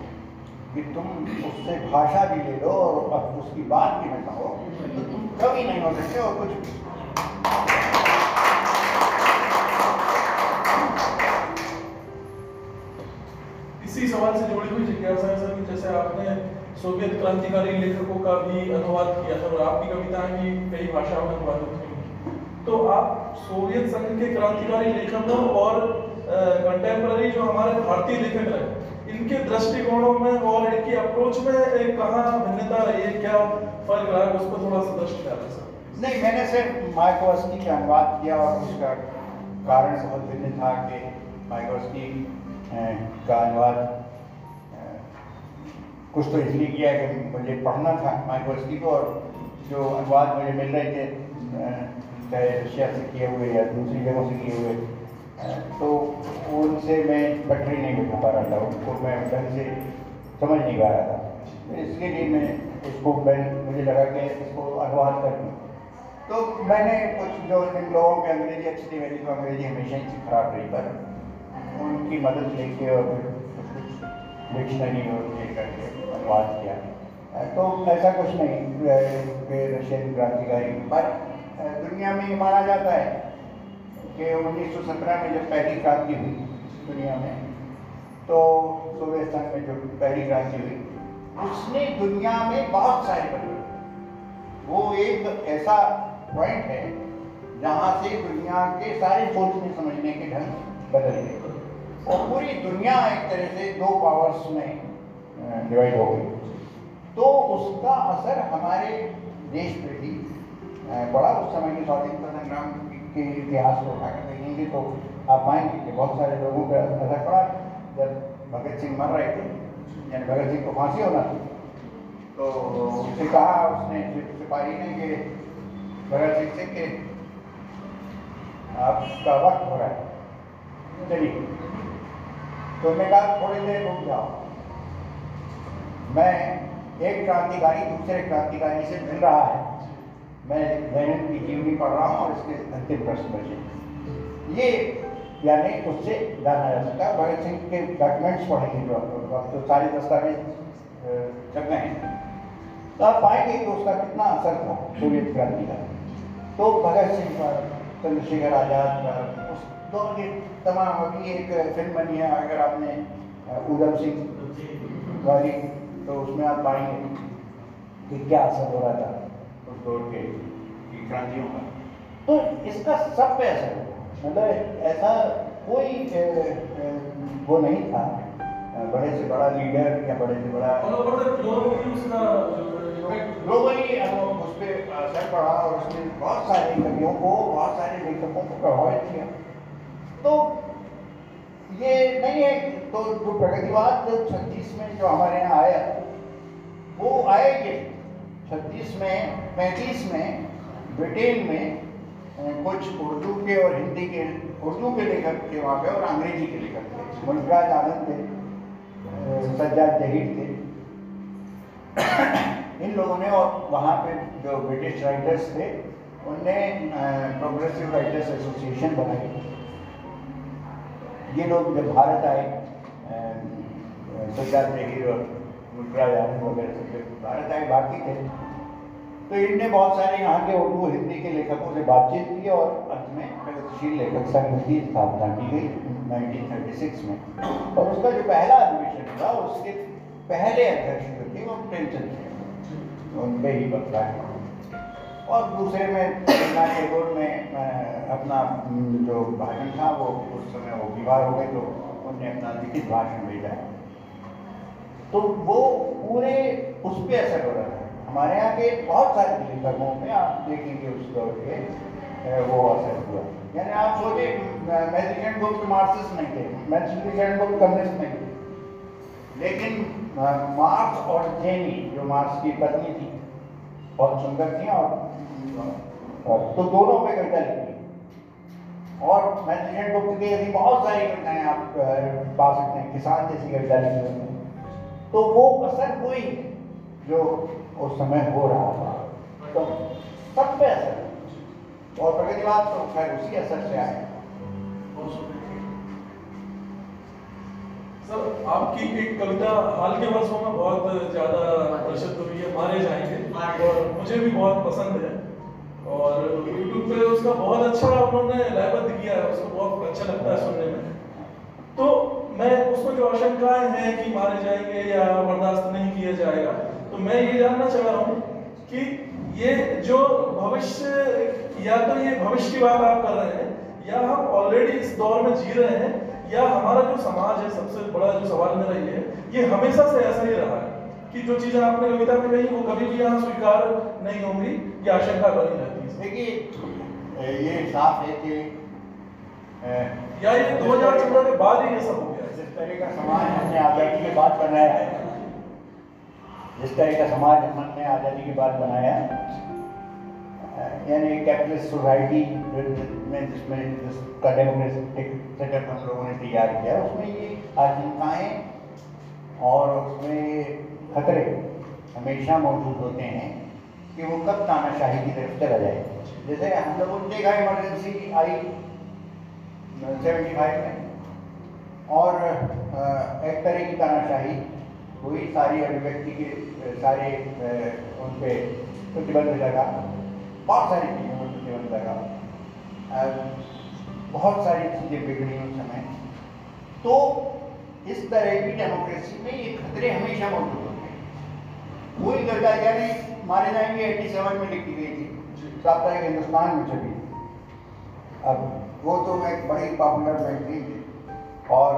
कि तुम उससे भाषा भी ले लो और उसकी बात भी न कहो तो तुम कभी नहीं हो सकते और कुछ इसी सवाल से जुड़ी हुई जिज्ञासा है सर जैसे आपने सोवियत क्रांतिकारी लेखकों का भी अनुवाद किया था और आपकी कविताएँ भी कई भाषाओं में अनुवादित हुई तो आप सोवियत संघ के क्रांतिकारी लेखकों और कंटेम्प्ररी जो हमारे भारतीय लेखक रहे इनके दृष्टिकोणों में और इनकी अप्रोच में एक कहाँ भिन्नता रही है, क्या फ़र्क रहा है उस पर थोड़ा सा दृष्टि डालें सर नहीं, मैंने सिर्फ़ माइकोवस्की का अनुवाद किया और उसका कारण बहुत भिन्न था कि माइकोवस्की का अनुवाद कुछ तो इसलिए किया कि मुझे पढ़ना था माइकोवस्की को और जो अनुवाद मुझे मिल रहे थे चाहे रशिया से किए हुए या दूसरी जगहों से किए हुए तो उनसे मैं पटरी नहीं बिठा पा रहा था, उनको मैं ढंग से समझ नहीं पा रहा था। इसके लिए मैं इसको, मैं, मुझे लगा कि इसको अनुवाद कर दूँ। तो मैंने कुछ जो जिन लोगों के अंग्रेज़ी अच्छी थी मेरी तो अंग्रेज़ी हमेशा ही खराब रही, पर उनकी मदद लेके और कुछ डिक्शनरी और ये करके अनुवाद किया तो ऐसा कुछ नहीं रशियन क्रांतिकारी। पर दुनिया में ये माना जाता है कि 1917 में जब पहली क्रांति हुई दुनिया में तो सोवियत संघ में जो पहली क्रांति हुई, उसने दुनिया में बहुत सारे परिवर्तन वो एक ऐसा पॉइंट है जहाँ से दुनिया के सारे सोचने समझने के ढंग बदल गए। और पूरी दुनिया एक तरह से दो पावर्स में डिवाइड हो गई। तो उसका असर हमारे देश पे भी पड़ा। उस समय के स्वाधीनता संग्राम के इतिहास को उठाकर देखेंगे तो आप पाएँगे कि बहुत सारे लोगों का असर पड़ा। जब भगत सिंह मर रहे थे, यानी भगत सिंह को फांसी होना थी तो उससे कहा उसने सिपाही ने कि, भगत सिंह से कि आपका वक्त हो रहा है। चलिए। तो मैं कहा, थोड़ी देर रुक जाओ। मैं एक क्रांतिकारी, दूसरे क्रांतिकारी से मिल रहा है। मैं लेनिन की जीवनी पढ़ रहा हूँ और इसके अंतिम प्रश्न बचे। ये, यानी उससे जाना जा सकता है। भगत सिंह के डॉक्यूमेंट्स पढ़ेंगे जो आप तो सारे दस्तावेज़ छप गए हैं। तो आप पाएँगे कि उसका कितना असर था सोवियत क्रांति का। तो भगत सिंह पर, चंद्रशेखर आज़ाद पर, उस दोनों के तमाम अभी एक फ़िल्म बनी है। अगर आपने उधम सिंह वाली तो उसमें आप पाएँगे कि क्या असर हो रहा था। उस दौर के क्रांतियों का। तो इसका सब पे असर मतलब ऐसा कोई अ, अ, वो नहीं था। बड़े से बड़ा लीडर या बड़े से बड़ा ग्लोबली उस पर असर पड़ा और उसने बहुत सारे कवियों को बहुत सारे लेखकों को प्रभावित किया। तो ये नहीं है तो जो प्रगतिवाद छत्तीस में जो हमारे यहाँ आया, वो आया ये छत्तीस में, पैंतीस में, ब्रिटेन में कुछ उर्दू के और हिंदी के, उर्दू के लेखक थे वहाँ पे और अंग्रेज़ी के लेखक थे। मुल्कराज आनंद थे सज्जाद जहीर थे। इन लोगों ने और वहाँ पे जो ब्रिटिश राइटर्स थे, उनने प्रोग्रेसिव राइटर्स एसोसिएशन बनाई। ये लोग जब भारत आए अ, सज्जाद और मुल्कराज आनंद वगैरह सब भारत आए भारतीय थे। तो इनने बहुत सारे यहाँ के उर्दू हिंदी के लेखकों से बातचीत की और अंत में प्रगतिशील लेखक संघ की स्थापना की गई 1936 में। और उसका जो पहला अधिवेशन हुआ उसके पहले अध्यक्ष जो थे वो प्रेमचंद थे। उन पे ही बदला है। और दूसरे में रविन्द्रनाथ टैगोर में अपना जो भाषण था वो उस समय वो बीमार हो गए तो उनने अपना लिखित भाषण भेजा तो वो पूरे उस पर असर हो रहा है। हमारे यहाँ के बहुत सारे लेखकों में आप देखेंगे उस दौर के वो असर हुआ। यानी आप सोचे मैथिलीकरण गुप्त मार्क्सिस्ट नहीं थे मैथिलीकरण गुप्त कम्युनिस्ट नहीं थे। लेकिन मार्क्स और जेनी जो मार्क्स की पत्नी थी बहुत सुंदर थी और, और तो दोनों पे कविता लिखी और मैथिलीकरण गुप्त की ऐसी बहुत सारी कविताएँ आप पा सकते हैं किसान जैसी कविता लिखी उन्होंने तो वो असर हुई जो उस समय हो रहा था तो सब पे असर और प्रगतिवाद तो खैर उसी असर से आए। सर आपकी एक कविता हाल के वर्षों में बहुत ज़्यादा प्रसिद्ध हुई है मारे जाएँगे। और मुझे भी बहुत पसंद है। और यूट्यूब पे उसका बहुत अच्छा उन्होंने लयबद्ध किया है, उसको बहुत अच्छा लगता है सुनने में। तो मैं उसमें जो आशंकाएँ हैं कि मारे जाएँगे या बर्दाश्त नहीं किया जाएगा तो मैं ये जानना चाह रहा हूँ कि ये जो भविष्य, या तो ये भविष्य की बात आप कर रहे हैं, या हम ऑलरेडी इस दौर में जी रहे हैं, या हमारा जो समाज है, सबसे बड़ा जो सवाल मेरा ये है, ये हमेशा से ऐसा ही रहा है कि जो चीज़ें आपने कविता में कही, वो कभी भी यहाँ स्वीकार नहीं होंगी, ये आशंका बनी रहती देखिए ये साफ़ है कि या ये 2014 के बाद ही ये सब हो गया? जिस तरह का समाज हमने आज़ादी के बाद बनाया है जिस तरह का समाज हमने आज़ादी के बाद बनाया यानी कैपिटलिस्ट सोसाइटी में जिसमें जिसका डेमोक्रेटिक सेटअप हम लोगों ने तैयार किया उसमें ये आशंकाएँ और उसमें खतरे हमेशा मौजूद होते हैं। कि वो कब तानाशाही की तरफ़ चला जाए। जैसे हम लोगों देखा इमरजेंसी आई सेवेंटी फाइव में। और एक तरह की तानाशाही हुई, सारी अभिव्यक्ति के सारे उन पे प्रतिबंध लगा। बहुत सारी चीज़ों पर प्रतिबंध लगा। बहुत सारी चीज़ें बिगड़ी उस समय। तो इस तरह की डेमोक्रेसी में ये खतरे हमेशा मौजूद होते हैं। वही करता यानी मारे जाएँगे एट्टी सेवन में लिखी गई थी। साप्ताहिक हिंदुस्तान में छपी अब वो तो एक बड़ी पॉपुलर मैगजीन थी। और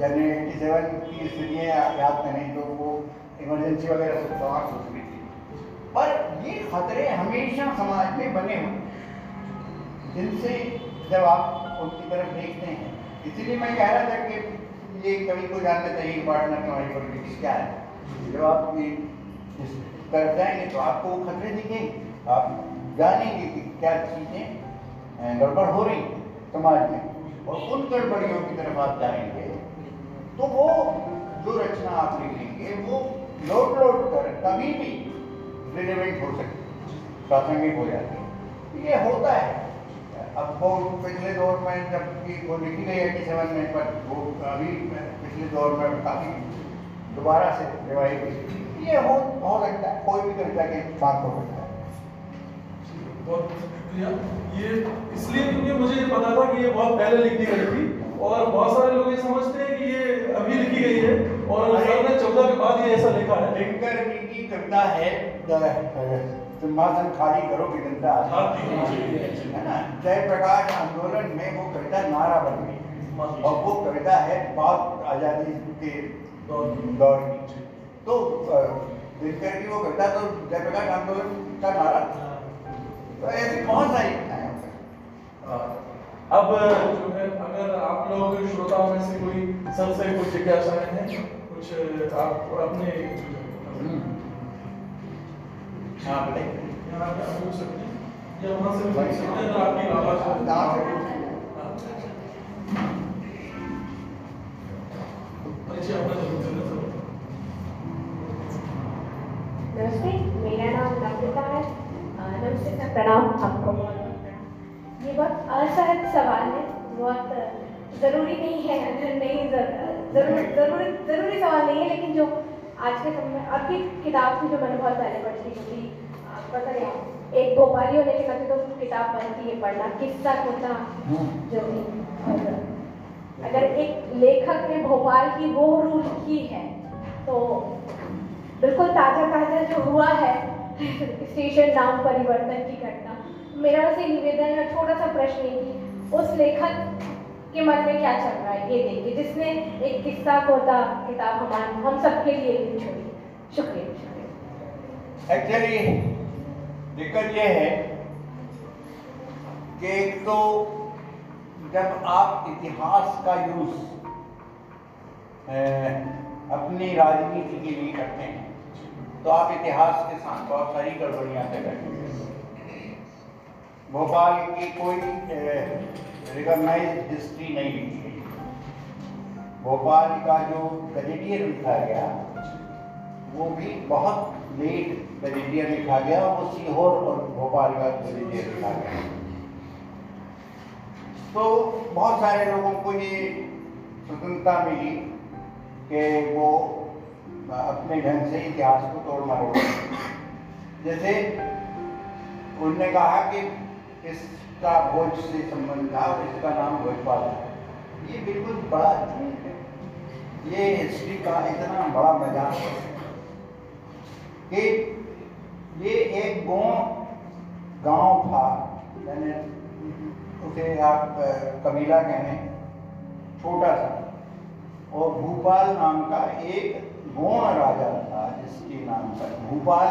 यानी एट्टी सेवन की स्थितियाँ याद करें तो वो इमरजेंसी वगैरह सब समाप्त हो चुकी थी। पर ये खतरे हमेशा समाज में बने हुए जिनसे जब आप उनकी तरफ़ देखते हैं इसीलिए मैं कह रहा था कि ये कवि को जानना चाहिए पार्टनर हमारी पॉलिटिक्स क्या है। जब आप तरफ़ जाएँगे तो आपको वो खतरे दिखेंगे। आप जानेंगे कि क्या चीज़ें गड़बड़ हो रही समाज में। और उन गड़बड़ियों की तरफ़ आप जाएँगे तो वो जो रचना आप लिखेंगे, वो लौट लौट कर कभी भी रिलेवेंट हो सकती है। प्रासंगिक हो जाती है। ये होता है। अब वो पिछले दौर में जब की वो लिखी गई एटी सेवन में पर वो अभी पिछले दौर में काफ़ी दोबारा से रिवाइव हुई ये हो हो सकता है कोई भी कविता के साथ हो सकता है। बहुत शुक्रिया। ये इसलिए क्योंकि मुझे ये पता था कि ये बहुत पहले लिख गई थी और बहुत सारे लोग ये समझते हैं कि ये अभी लिखी गई है और सर ने चौदह के बाद ये ऐसा लिखा है। लिखकर की कविता है सिंहासन खाली करो कि जनता है ना? जयप्रकाश आंदोलन में वो कविता नारा बन गई। और वो कविता है बहुत आज़ादी के। दौर की। तो अ, दिनकर की वो कविता तो जयप्रकाश आंदोलन का नारा तो ऐसी बहुत सारी हैं। अब जो है अगर आप लोग श्रोताओं में से कोई सर से कोई जिज्ञासाएँ हैं कुछ आप अपने हाँ बोले यहाँ पे आप पूछ सकते हैं। या वहाँ से भी पूछ सकते हैं अगर आपकी आवाज़ पूछ हाँ। परिचय अपना ज़रूर देना सर नमस्ते है नमस्ते सर प्रणाम आपको ये बहुत असहज सवाल है बहुत ज़रूरी नहीं है नहीं ज़रूरी ज़रूरी ज़रूरी सवाल नहीं है लेकिन जो आज के समय में आपकी किताब थी जो मैंने बहुत पहले पढ़ी थी पता नहीं एक भोपाली होने के नाते तो किताब बनती है पढ़ना किस्सा होता जो भी। अगर एक लेखक ने भोपाल की वो रूह की है। तो बिल्कुल ताज़ा ताज़ा जो हुआ है स्टेशन नाम परिवर्तन की घटना। मेरा ये निवेदन है छोटा सा प्रश्न है कि उस लेखक के मन में क्या चल रहा है? ये देखिए, जिसने एक किस्सा कोता किताब हमारे हम सबके लिए भी छोड़ी शुक्रिया एक्चुअली दिक्कत ये है कि एक तो जब आप इतिहास का यूज़ अपनी राजनीति के लिए करते हैं तो आप इतिहास के साथ बहुत सारी गड़बड़ियाँ रहे हैं। भोपाल की कोई रिकॉग्नाइज हिस्ट्री नहीं लिखी गई भोपाल का जो गजेटियर लिखा गया, वो भी बहुत लेट गजेटियर लिखा गया वो सीहोर और भोपाल का गजेटियर लिखा गया। तो बहुत सारे लोगों को ये स्वतंत्रता मिली कि वो अपने ढंग से इतिहास को तोड़ मरोड़ जैसे उन्होंने कहा कि इसका भोज से संबंध था, इसका नाम भोजपाल था। ये बिल्कुल बड़ा झूठ है। ये हिस्ट्री का इतना बड़ा मज़ाक है कि ये एक गौण गाँव था। यानी उसे आप कबीला कहें छोटा सा। और भूपाल नाम का एक गौण राजा था जिसके नाम पर भोपाल,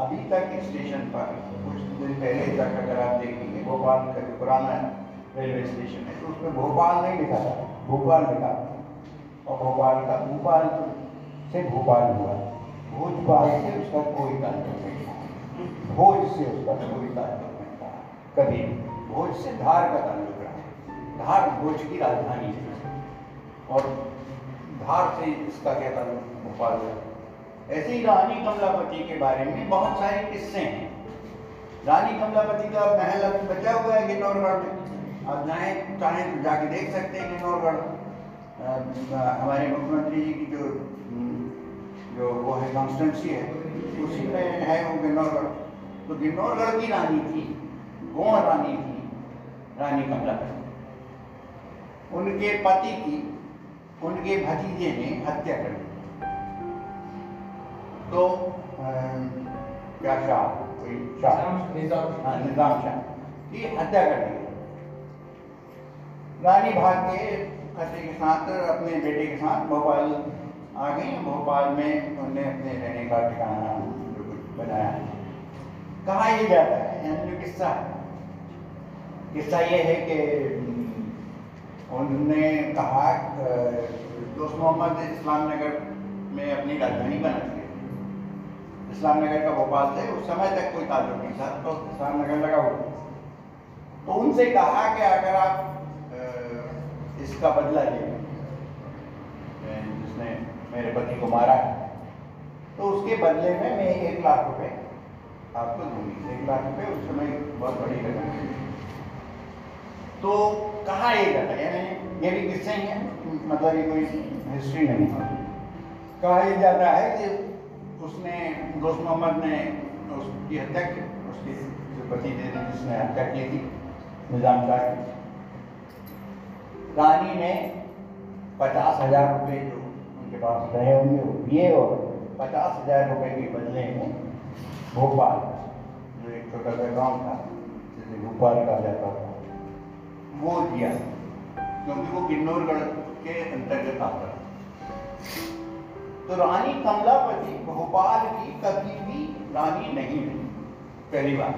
अभी तक स्टेशन पर, कुछ दिन पहले तक अगर आप देखेंगे, भोपाल का जो पुराना रेलवे स्टेशन है तो उसमें भोपाल नहीं लिखा था, भोपाल लिखा और भोपाल का भोपाल से भोपाल हुआ। भोजपाल से उसका कोई ताल्लुक नहीं था। भोज से उसका कोई ताल्लुक नहीं था। कभी भोज से धार का ताल्लुक रहा। है धार भोज की राजधानी है और धार से इसका क्या ताल्लुक भोपाल ऐसे ही रानी कमलापति के बारे में बहुत सारे किस्से हैं। रानी कमलापति का महल अभी बचा हुआ है गिन्नौरगढ़ में। आप जाए, चाहें तो जाके देख सकते हैं गिन्नौरगढ़ हमारे मुख्यमंत्री जी की जो जो वो है कॉन्स्टेंसी है, उसी में है वो गिन्नौरगढ़ तो गिन्नौरगढ़ की रानी थी, गौण रानी थी, रानी कमलापति। उनके पति की, उनके भतीजे ने हत्या कर दी। तो क्या शाह कोई शाह निज़ाम हाँ शाह की हत्या कर दी रानी भाग के खतरे के साथ अपने बेटे के साथ भोपाल आ गई। भोपाल में उन्होंने अपने रहने का ठिकाना बनाया। कहा ये जाता है? यानी जो किस्सा है। किस्सा ये है कि उन्होंने कहा दोस्त मोहम्मद इस्लाम नगर में अपनी राजधानी बना दी। इस्लाम नगर का भोपाल से उस समय तक कोई ताल्लुक नहीं था। तो इस्लाम नगर लगा हुआ तो उनसे कहा कि अगर आप इसका बदला ले। लें, अ, जिसने मेरे पति को मारा है। तो उसके बदले में मैं एक लाख रुपए आपको दूँगी। एक लाख रुपए उस समय बहुत बड़ी रकम थी तो कहा ये जाता है? यानी ये भी किस्से ही? हैं मतलब ये कोई हिस्ट्री नहीं है। कहा जाता है कि उसने दोस्त मोहम्मद ने उसकी हत्या की, उसके जो पति थे जिसने हत्या की थी, निज़ाम की। रानी ने पचास हज़ार रुपये जो उनके पास रहे होंगे, वो दिए और पचास हज़ार रुपये के बदले में भोपाल, जो एक छोटा सा गाँव था, जिसे भोपाल कहा जाता था, वो दिया, क्योंकि वो किन्नौरगढ़ के अंतर्गत आता था। तो रानी कमलापति भोपाल की कभी भी रानी नहीं रही पहली बात।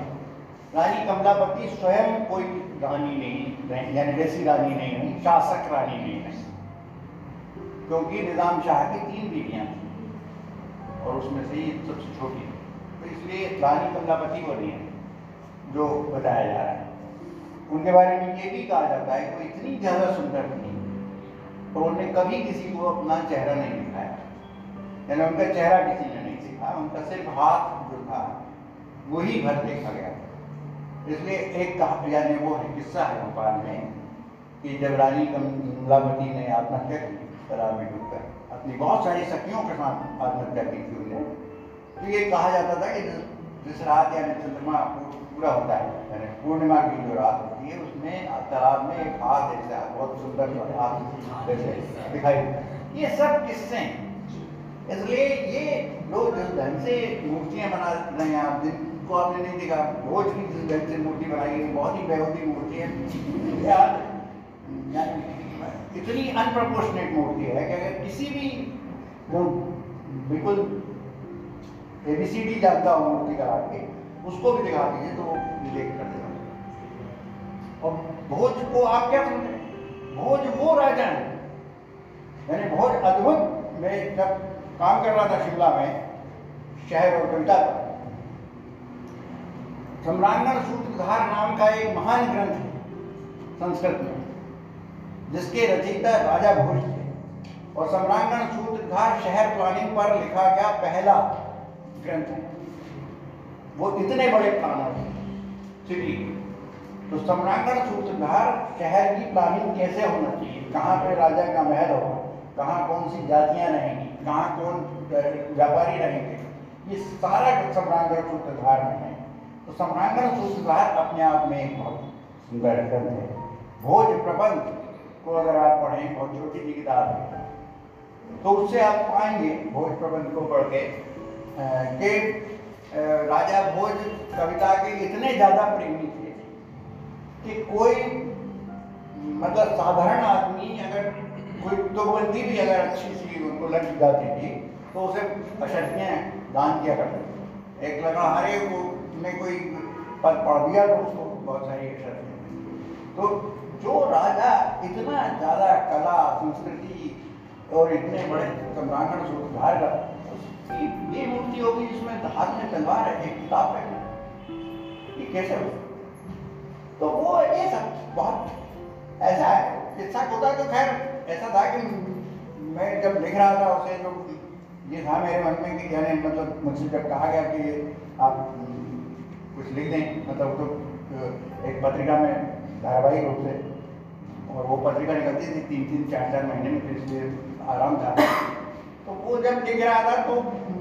रानी कमलापति स्वयं कोई रानी नहीं रही यानी वैसी रानी नहीं रही शासक रानी नहीं रही क्योंकि निज़ाम शाह की तीन बीवियाँ थी और उसमें से ये सबसे छोटी तो इसलिए रानी कमलापति वो नहीं है, जो बताया जा रहा है। उनके बारे में ये भी कहा जाता है कि वो इतनी ज़्यादा सुंदर थी और उन्होंने कभी किसी को अपना चेहरा नहीं दिखाया। यानी उनका चेहरा किसी ने नहीं सीखा उनका सिर्फ़ हाथ जो था वही भर देखा गया इसलिए एक कहा यानी वो है किस्सा है भोपाल में कि जब रानी कमलावती ने आत्महत्या की शराब में डूबकर। अपनी बहुत सारी सखियों के साथ आत्महत्या की थी उन्होंने। तो ये कहा जाता था कि जिस- जिस रात यानी चंद्रमा पूरा होता है यानी पूर्णिमा की जो रात होती है उसमें तालाब में एक हाथ ऐसा बहुत सुंदर हाथ (laughs) जैसे दिखाई देता है। ये सब किस्से हैं। इसलिए ये लोग जिस ढंग से मूर्तियाँ बना रहे हैं आप जिनको आपने नहीं देखा भोज की जिस ढंग से मूर्ति बनाई है बहुत ही बेहूदी मूर्ति है। इतनी अनप्रपोर्शनेट मूर्ति है कि अगर किसी भी बिल्कुल एबीसीडी जानता हो मूर्ति करा के उसको भी दिखा दीजिए तो रिलेट कर देगा। और भोज को आप क्या समझ भोज वो राजा है। यानी भोज अद्भुत, मैं जब काम कर रहा था शिमला में, शहर और कविता पर सम्रांगण सूत्रधार नाम का एक महान ग्रंथ है, संस्कृत में, जिसके रचयिता राजा भोज थे और सम्रांगण सूत्रधार शहर प्लानिंग पर लिखा गया पहला ग्रंथ है। वो इतने बड़े प्लानर थे सिटी तो सम्रांगण सूत्रधार शहर की प्लानिंग कैसे होना चाहिए? कहाँ पे राजा का महल होगा? कहाँ कौन सी जातियाँ रहेंगी? कहाँ कौन व्यापारी रहेंगे ये सारा सम्रांगण सूत्रधार में है। तो सम्रांगण सूत्रधार अपने आप में एक बहुत सुंदर ग्रंथ है। भोज प्रबंध को अगर आप पढ़ें, बहुत छोटी सी किताब है। तो उससे आप पाएँगे भोज प्रबंध को पढ़ के कि राजा भोज कविता के इतने ज़्यादा प्रेमी थे कि कोई मतलब साधारण आदमी अगर कोई तुकबंदी भी अगर अच्छी सी उनको लग जाती थी तो उसे अशर्तियाँ दान किया करते थे। एक लगा लकड़हारे को में कोई पद पढ़ दिया तो उसको बहुत सारी अशर्तियाँ तो जो राजा इतना ज़्यादा कला, संस्कृति और इतने बड़े सम्रांगण सूत्रधार का उसकी ये मूर्ति होगी जिसमें हाथ में तलवार है, एक किताब है। ये कैसे हो? तो वो ये सब बहुत ऐसा है किस्सा होता तो खैर ऐसा था कि मैं जब लिख रहा था उसे तो ये था मेरे मन में कि यानी मतलब मुझसे जब कहा गया कि आप कुछ लिख दें मतलब तो एक पत्रिका में धारावाहिक रूप से, और वो पत्रिका निकलती थी तीन तीन, चार चार महीने में इसलिए आराम था। तो वो जब लिख रहा था तो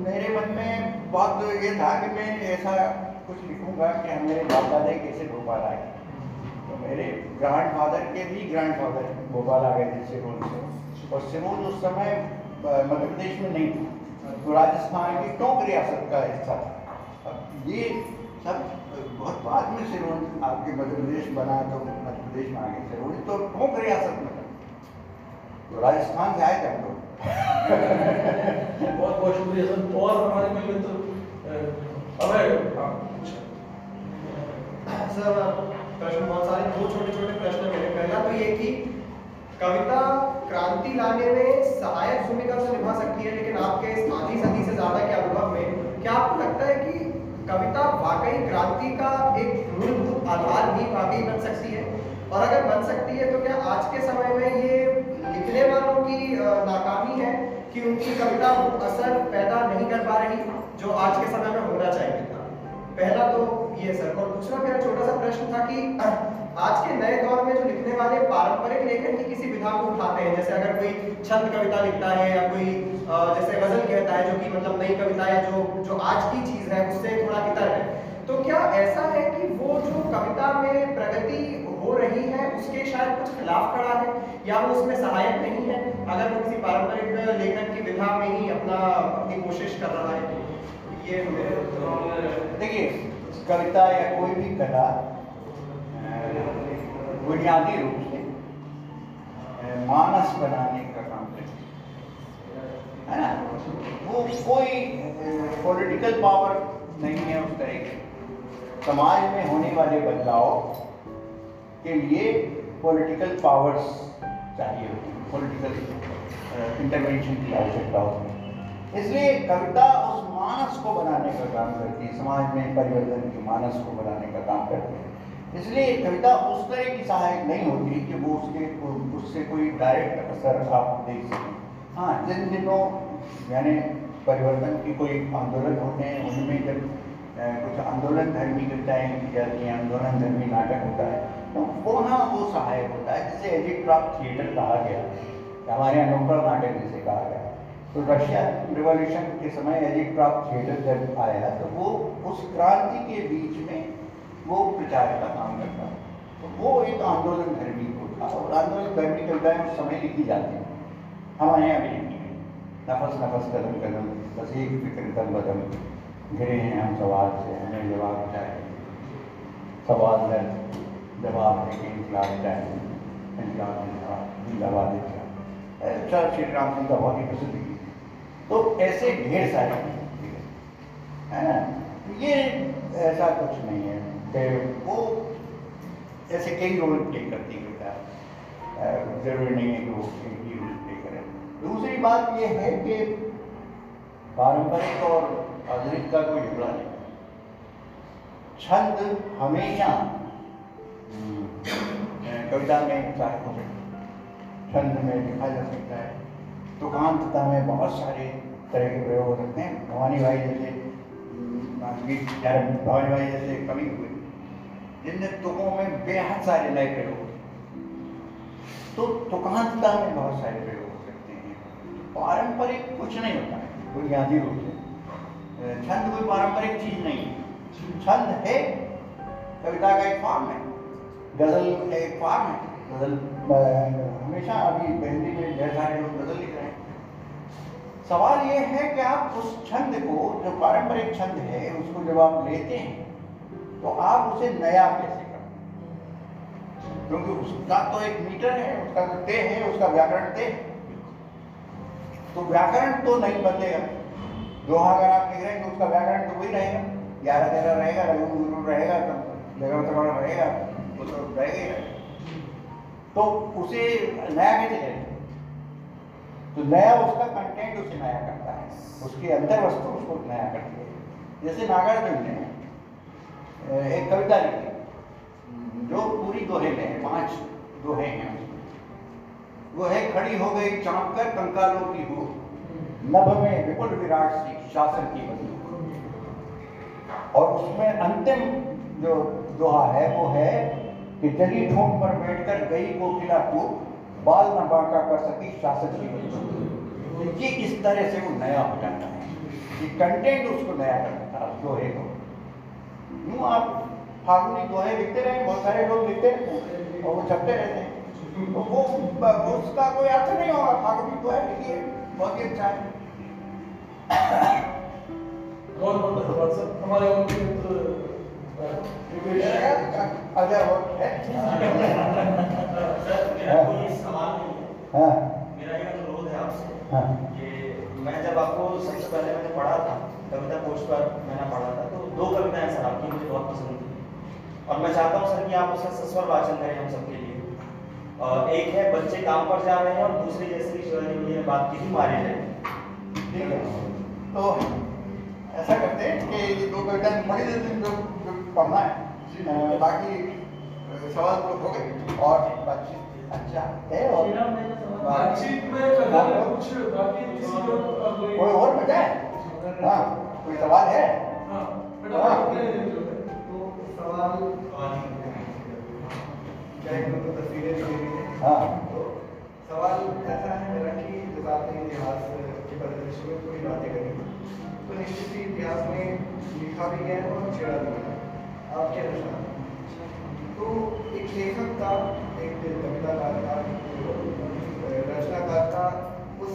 मेरे मन में बहुत ये था कि मैं ऐसा कुछ लिखूँगा कि मेरे बाप दादा कैसे भोपाल आए। तो मेरे ग्रैंड फादर के भी ग्रैंड फादर भोपाल आ गए थे सिरोन से। और सिरोन उस समय मध्य प्रदेश में नहीं था। तो राजस्थान की टोंक रियासत का हिस्सा था। अब ये सब बहुत बाद में सिरोन आपके मध्य प्रदेश बना तो मध्य प्रदेश में आ गए। सिरोन तो टोंक रियासत में था। तो राजस्थान से आए थे हम लोग। बहुत बहुत शुक्रिया सर। और हमारे मित्र अभय। हाँ सर प्रश्न बहुत सारे, दो छोटे छोटे प्रश्न मेरे पहला तो ये कि कविता क्रांति लाने में सहायक भूमिका तो निभा सकती है, लेकिन आपके इस आधी सदी से ज़्यादा के अनुभव में क्या आपको लगता है कि कविता वाकई क्रांति का एक मूलभूत आधार भी वाकई बन सकती है? और अगर बन सकती है तो क्या आज के समय में ये लिखने वालों की नाकामी है कि उनकी कविता असर पैदा नहीं कर पा रही, जो आज के समय में होना चाहिए? पहला तो ये सर, और दूसरा मेरा छोटा सा प्रश्न था कि, (clears throat) आज के नए दौर में जो लिखने वाले पारंपरिक लेखन की किसी विधा को उठाते हैं, जैसे अगर कोई छंद कविता लिखता है या कोई जैसे गज़ल कहता है जो कि मतलब नई कविता है जो जो आज की चीज़ है, उससे थोड़ा इतर है। तो क्या ऐसा है कि वो जो कविता में प्रगति हो रही है, उसके शायद कुछ खिलाफ खड़ा है, या वो उसमें सहायक नहीं है, अगर वो किसी पारंपरिक लेखन की विधा में ही अपना, अपनी कोशिश कर रहा है? देखिए, कविता या कोई भी कला बुनियादी रूप से मानस बनाने का काम करती है। ना? वो कोई पॉलिटिकल पावर नहीं है उस तरह की। समाज में होने वाले बदलाव के लिए पॉलिटिकल पावर्स चाहिए होती पॉलिटिकल इंटरवेंशन की आवश्यकता होती है। इसलिए कविता उस मानस को बनाने का काम करती है। समाज में परिवर्तन के मानस को बनाने का काम करती है। इसलिए कविता उस तरह की सहायक नहीं होती कि वो उसके उससे कोई डायरेक्ट असर आप देख सकें। हाँ जिन दिनों, यानी परिवर्तन की कोई आंदोलन होते हैं, उनमें जब कुछ आंदोलन धर्मी कविताएँ की जाती हैं, आंदोलन धर्मी नाटक होता है तो वहाँ वो सहायक होता है, जिसे एजिट क्राफ्ट थिएटर कहा गया। हमारे नुक्कड़ नाटक जिसे कहा गया। तो रशिया रिवॉल्यूशन के समय एजिट थिएटर जब आया तो वो उस क्रांति के बीच में वो प्रचार का काम करता तो वो एक आंदोलन धर्मी को था और आंदोलन धर्मी कविताएँ उस समय लिखी जाती हैं हमारे यहाँ भी नफस नफस, कदम कदम, बस एक फ़िक्र, दम, बदम। घिरे हैं हम सवाल से, हमें जवाब चाहिए। सवाल है, जवाब है कि चाहिए। जिंदाबाद श्री राम सिंह का बहुत ही प्रसिद्ध तो ऐसे ढेर सारे है। ना? ये ऐसा कुछ नहीं है। वो ऐसे कई रोल प्ले करती है ज़रूरी नहीं है कि वो ही रोल प्ले करें। दूसरी बात ये है कि पारंपरिक और आधुनिक का कोई झगड़ा नहीं। छंद हमेशा कविता में हो सकता छंद में लिखा जा सकता है। दुकानता में बहुत सारे तरह के प्रयोग हो सकते हैं। भवानी भाई जैसे भवानी भाई जैसे कवि हुए, जिनने तुकों में बेहद सारे नए प्रयोग। तो तुकांतता में बहुत सारे प्रयोग हो सकते हैं। पारंपरिक कुछ नहीं होता है बुनियादी रूप से छंद कोई पारंपरिक चीज़ नहीं है। छंद है, कविता का एक फॉर्म है, गज़ल का एक फॉर्म है। गज़ल, हमेशा अभी हिंदी में ढेर सारे लोग गज़ल सवाल ये है कि आप उस छंद को, जो पारंपरिक छंद है, उसको जब आप लेते हैं तो आप उसे नया कैसे करते? क्योंकि उसका तो एक मीटर है, उसका जो ते है, उसका व्याकरण ते। तो व्याकरण तो नहीं बदलेगा। दोहा अगर आप लिख रहे हैं तो उसका व्याकरण तो वही रहेगा। ग्यारह तेरह रहेगा रघु गुरु रहेगा तो जगह रहेगा, वो तो रहेगा तो उसे नया कैसे तो नया उसका कंटेंट उसे नया करता है। उसकी अंतर वस्तु उसको नया करती है। जैसे नागार्जुन ने एक कविता लिखी। जो पूरी दोहे में है, पाँच दोहे हैं वो है, खड़ी हो गई, चाँप कर कंकालों की हो। नभ में विपुल विराट सी शासन की बंदूक और उसमें अंतिम जो दोहा है, वो है कि जली ठोंक पर बैठकर गई कोकिला को बाल न बांका कर सकी शासन की ये इस तरह से वो नया हो जाता है। ये कंटेंट उसको नया कर देता है दोहे को। यूँ आप फागुनी दोहे लिखते रहे, बहुत सारे लोग लिखते हैं और वो छपते रहते हैं। तो वो वो उसका कोई अर्थ नहीं होगा, फागुनी दोहे लिखिए, बहुत ही अच्छा है। बहुत बहुत धन्यवाद, सर। हमारे है। मेरा है हाँ मेरा ये अनुरोध है आपसे हाँ। मैं जब आपको सबसे पहले मैंने पढ़ा था कविता पोस्ट पर मैंने पढ़ा था तो दो कविताएँ सर आपकी मुझे बहुत पसंद थी। और मैं चाहता हूँ सर कि आप उसका सस्वर वाचन करें हम सबके लिए। एक है बच्चे काम पर जा रहे हैं और दूसरी जैसे कि शिवाजी भैया ने बात की थी मारे जाए ठीक है। तो ऐसा करते हैं कि ये दो कविता पढ़ी देते हैं जो पढ़ना है। बाकी सवाल तो हो गए। और बातचीत अच्छा है और बातचीत में कुछ बाकी किसी को कोई कोई और बचा है? हाँ कोई सवाल है? हाँ है। तो सवाल तो तस्वीरें दी गई हैं? हाँ। तो सवाल ऐसा है मेरा कि जब आपने इतिहास के परिदृश्य में थोड़ी बातें करी तो निश्चित ही इतिहास में लिखा भी गया है और छेड़ा भी गया है। आपके अनुसार तो एक लेखक का एक कविताकार का रचनाकार का उस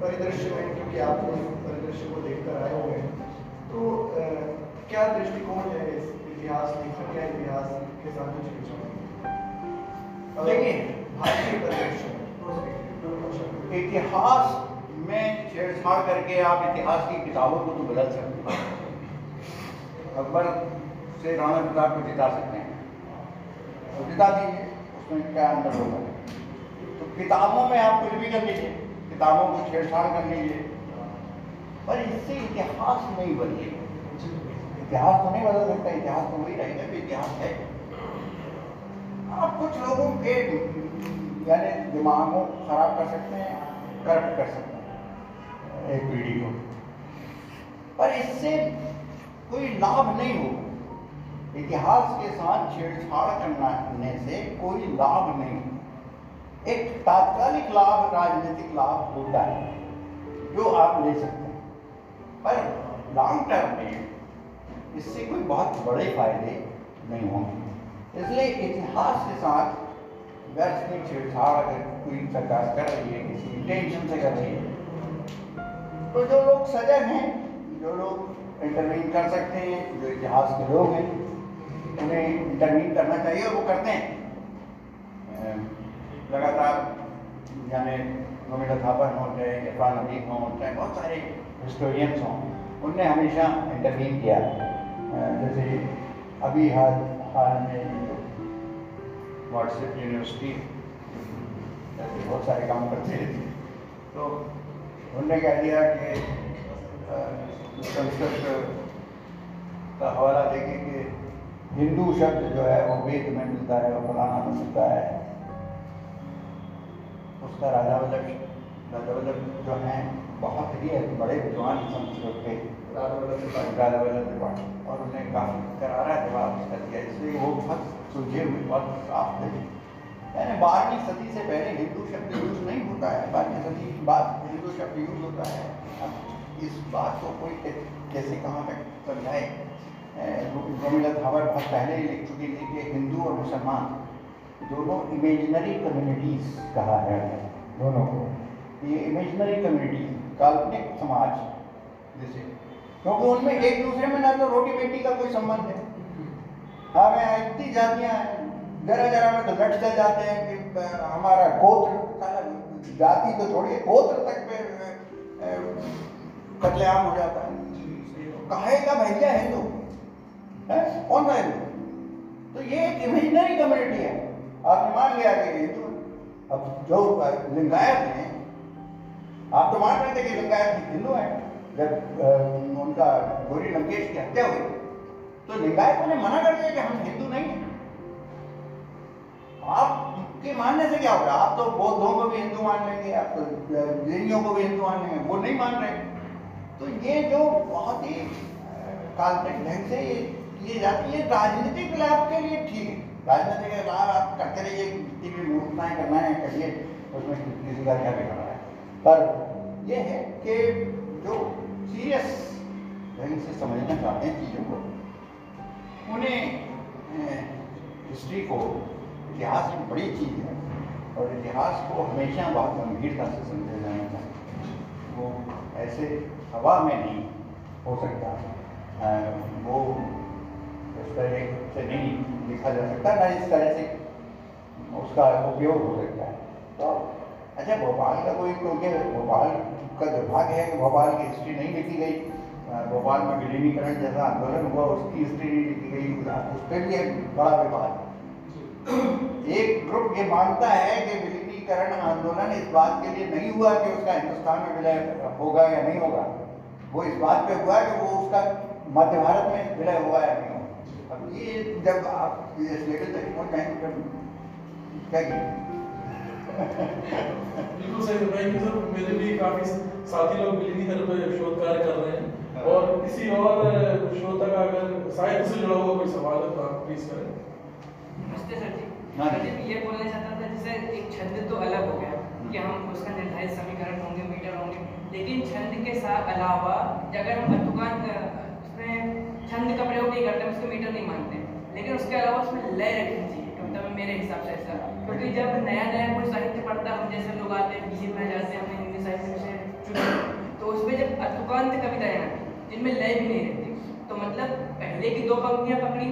परिदृश्य में क्योंकि आप उस परिदृश्य को देखकर आए हुए हैं तो क्या दृष्टिकोण है इस इतिहास लेखक या इतिहास के साथ जो छेड़छाड़ देखिए, भारतीय परिदृश्य इतिहास में छेड़छाड़ करके आप इतिहास की किताबों को तो बदल सकते हैं। अकबर से राणा प्रताप को जिता सकते हैं। तो जिता दीजिए, उसमें क्या अंदर होगा? तो किताबों में आप कुछ भी कर लीजिए, किताबों को छेड़छाड़ कर लीजिए। पर इससे इतिहास नहीं बदलेगा इतिहास तो नहीं बदल सकता, इतिहास तो वही रहेगा कि इतिहास है। आप कुछ लोगों के यानी दिमाग खराब कर सकते हैं, करप्ट कर सकते हैं, एक पीढ़ी को। पर इससे कोई लाभ नहीं होगा। इतिहास के साथ छेड़छाड़ करने से कोई लाभ नहीं। एक तात्कालिक लाभ, राजनीतिक लाभ होता है, जो आप ले सकते हैं। पर लॉन्ग टर्म में इससे कोई बहुत बड़े फ़ायदे नहीं होंगे। इसलिए इतिहास के साथ व्यर्थ की छेड़छाड़ अगर कोई सरकार कर रही है, किसी इंटेंशन से कर रही है तो जो लोग सजग हैं, जो लोग इंटरवीन कर सकते हैं, जो इतिहास के लोग हैं उन्हें इंटरवीन करना चाहिए और वो करते हैं। लगातार यानी गोविंदा थापर हों चाहे इरफान अदीब हों चाहे बहुत सारे हिस्टोरियंस हों, उनने हमेशा इंटरवीन किया। जैसे अभी हाल हाल में व्हाट्सएप यूनिवर्सिटी ऐसे बहुत सारे काम करते थे तो उनने कह दिया कि संस्कृत का हवाला देके कि हिंदू शब्द जो है वो वेद में मिलता है और फलाना में मिलता है। उसका राजा वल्लभ दादा वल्लभ जो हैं बहुत ही बड़े विद्वान संस्कृत के राधा वल्लभ त्रिपाठी। राधा वल्लभ त्रिपाठी और उन्हें काफ़ी करारा जवाब उसका दिया इसलिए वो बहुत सुलझे हुए बहुत साफ़ थे। यानी बारहवीं सदी से पहले हिंदू शब्द यूज़ नहीं होता है। बारहवीं सदी के बाद हिंदू शब्द यूज़ होता है। अब इस बात को कोई कैसे कहाँ तक समझाए? थावर बहुत पहले ही लिख चुकी थी कि हिंदू और मुसलमान दोनों इमेजिनरी कम्युनिटीज कहा है दोनों को। ये इमेजिनरी कम्युनिटी काल्पनिक समाज जैसे। क्योंकि तो उनमें एक दूसरे में ना तो रोटी बेटी का कोई संबंध है। हाँ मैं इतनी जातियाँ हैं जरा जरा में तो लट जा जाते हैं कि हमारा गोत्र जाति तो थोड़ी गोत्र तक पे अ, हो जाता है। कहेगा भैया है कौन सा हिंदू तो ये एक इमेजिनरी कम्युनिटी है। आपने मान लिया कि हिंदू अब जो लिंगायत हैं, आप तो मान रहे थे कि लिंगायत हिंदू है। जब उनका गौरी लंकेश की हत्या हुई तो लिंगायतों ने मना कर दिया कि हम हिंदू नहीं हैं। आपके मानने से क्या होगा? आप तो बौद्धों को भी हिंदू मान लेंगे, आप तो जैनियों को भी हिंदू मान लेंगे, वो नहीं मान रहे। तो ये जो बहुत ही काल्पनिक ढंग से ये जाते ये राजनीतिक लाभ के लिए ठीक है। राजनीतिक लाभ आप करते रहिए कितनी भी मूर्खताएँ करना है, करिए, उसमें किसी का क्या बिगड़ रहा है। पर ये है कि जो सीरियस ढंग से समझना चाहते हैं चीज़ों को। उन्हें हिस्ट्री को, इतिहास एक बड़ी चीज़ है, और इतिहास को हमेशा बहुत गंभीरता से समझा जाना चाहिए। वो ऐसे हवा में नहीं हो सकता। वो उस तरह से नहीं लिखा जा सकता ना इस तरह से उसका उपयोग हो सकता है। तो अच्छा भोपाल का कोई क्योंकि भोपाल का दुर्भाग्य है कि भोपाल की हिस्ट्री नहीं लिखी गई। भोपाल में विलीनीकरण जैसा आंदोलन हुआ, उसकी हिस्ट्री नहीं लिखी गई, उस पर भी एक बड़ा विवाद। एक ग्रुप ये मानता है कि विलीनीकरण आंदोलन इस बात के लिए नहीं हुआ कि उसका हिंदुस्तान में विलय होगा या नहीं होगा। वो इस बात पे हुआ कि वो उसका मध्य भारत में विलय होगा या नहीं अब ये जब आप इस लेवल तक पहुँच जाएँगे तब क्या बिल्कुल सही बताया कि सर मेरे भी काफ़ी साथी लोग विलीनीकरण पर शोध कार्य कर रहे हैं। और किसी और श्रोता का अगर साहित्य से जुड़ा हुआ कोई सवाल है तो आप प्लीज़ करें। नमस्ते सर जी। हाँ। सर जी। मैं ये बोलना चाहता था जैसे एक छंद तो अलग हो गया कि हम उसका निर्धारित समीकरण होंगे मीटर होंगे लेकिन छंद के साथ अलावा अगर हम अतुकान उसमें छंद का प्रयोग नहीं करते उसको मीटर नहीं मानते लेकिन उसके अलावा उसमें लय रखनी चाहिए कविता में मेरे हिसाब से ऐसा। क्योंकि जब नया नया कोई साहित्य पढ़ता है हम जैसे लोग आते हैं बीए में जाते हैं, हमने हिंदी साहित्य चुना तो उसमें जब अतुकांत कविताएँ आती जिनमें लय भी नहीं रहती तो मतलब पहले की दो पंक्तियाँ पकड़ी,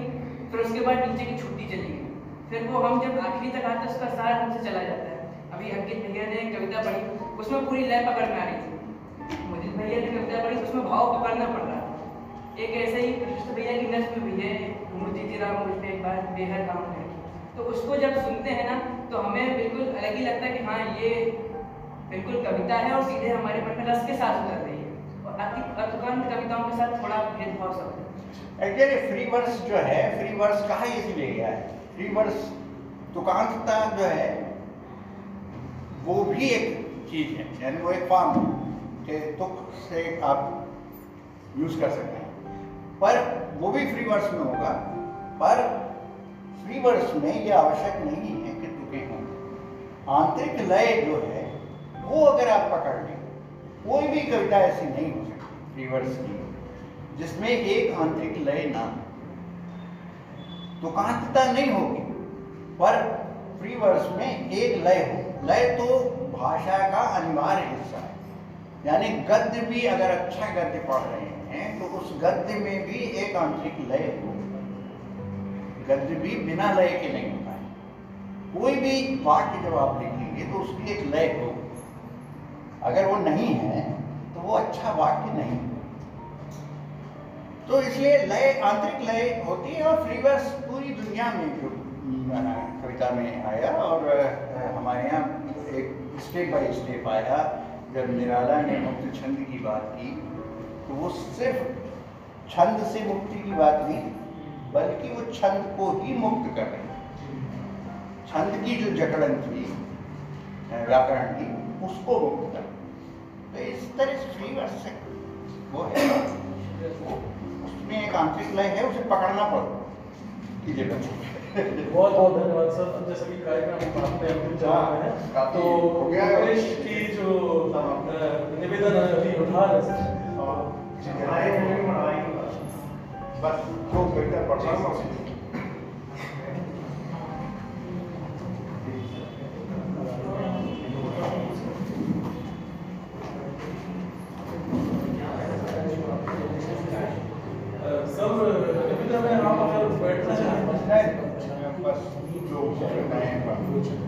फिर उसके बाद नीचे की छुट्टी चली गई। फिर वो हम जब आखिरी तक आते उसका सार हमसे चला जाता है। अभी अंकित भैया ने कविता पढ़ी, उसमें पूरी लय पकड़ में आ रही थी। मुझे भैया ने कविता पढ़ी उसमें भाव पकड़ना पड़ रहा एक ऐसे ही कृष्ण भैया की नस्ल भी है, मूर्ति राम पे एक बार बेहद काम है तो उसको जब सुनते हैं ना तो हमें बिल्कुल अलग ही लगता है कि हाँ ये बिल्कुल कविता है और सीधे हमारे मन में रस के साथ उतर रही है। और अति अतुकांत कविताओं के साथ थोड़ा भेदभाव सब एक्चुअली फ्री वर्स जो है, फ्री वर्स कहाँ इसलिए गया है? फ्री वर्स तुकांतता जो है, वो भी एक चीज़ है, यानी वो एक फॉर्म है, कि तुक से आप यूज़ कर सकते हैं। पर वो भी फ्री वर्स में होगा, पर फ्री वर्स में ये आवश्यक नहीं है कि तुके हों। आंतरिक लय जो है, वो अगर आप पकड़ लें, कोई भी कविता ऐसी नहीं हो सकती फ्री वर्स की, जिसमें एक आंतरिक लय ना तुकांतता नहीं होगी, पर फ्री वर्स में एक लय हो। लय तो भाषा का अनिवार्य हिस्सा यानी गद्य भी अगर अच्छा गद्य पढ़ रहे हैं तो उस गद्य में भी एक आंतरिक लय हो। गद्य भी बिना लय के नहीं होता है। कोई भी वाक्य जब आप लिखेंगे तो उसकी एक लय हो। अगर वो नहीं है तो वो अच्छा वाक्य नहीं तो इसलिए लय, आंतरिक लय होती है और फ्रीवर्स पूरी दुनिया में जो कविता में आया और हमारे यहाँ एक स्टेप बाय स्टेप आया। जब निराला ने मुक्त छंद की बात की तो वो सिर्फ़ छंद से मुक्ति की बात नहीं, बल्कि वो छंद को ही मुक्त कर रहे छंद की जो जकड़न थी व्याकरण की, उसको मुक्त कर तो इस तरह से वो है। उसमें एक आंतरिक लय है, उसे पकड़ना पड़ता बहुत बहुत धन्यवाद सर। अब जैसे कि कार्यक्रम आपने अंतिम में है तो हो मुकेश की जो निवेदन है अभी उठा रहे सर। होगा बस जो बेहतर पढ़ना अ, सर निवेदन में आप अगर बैठना चाहें बस जो नए ये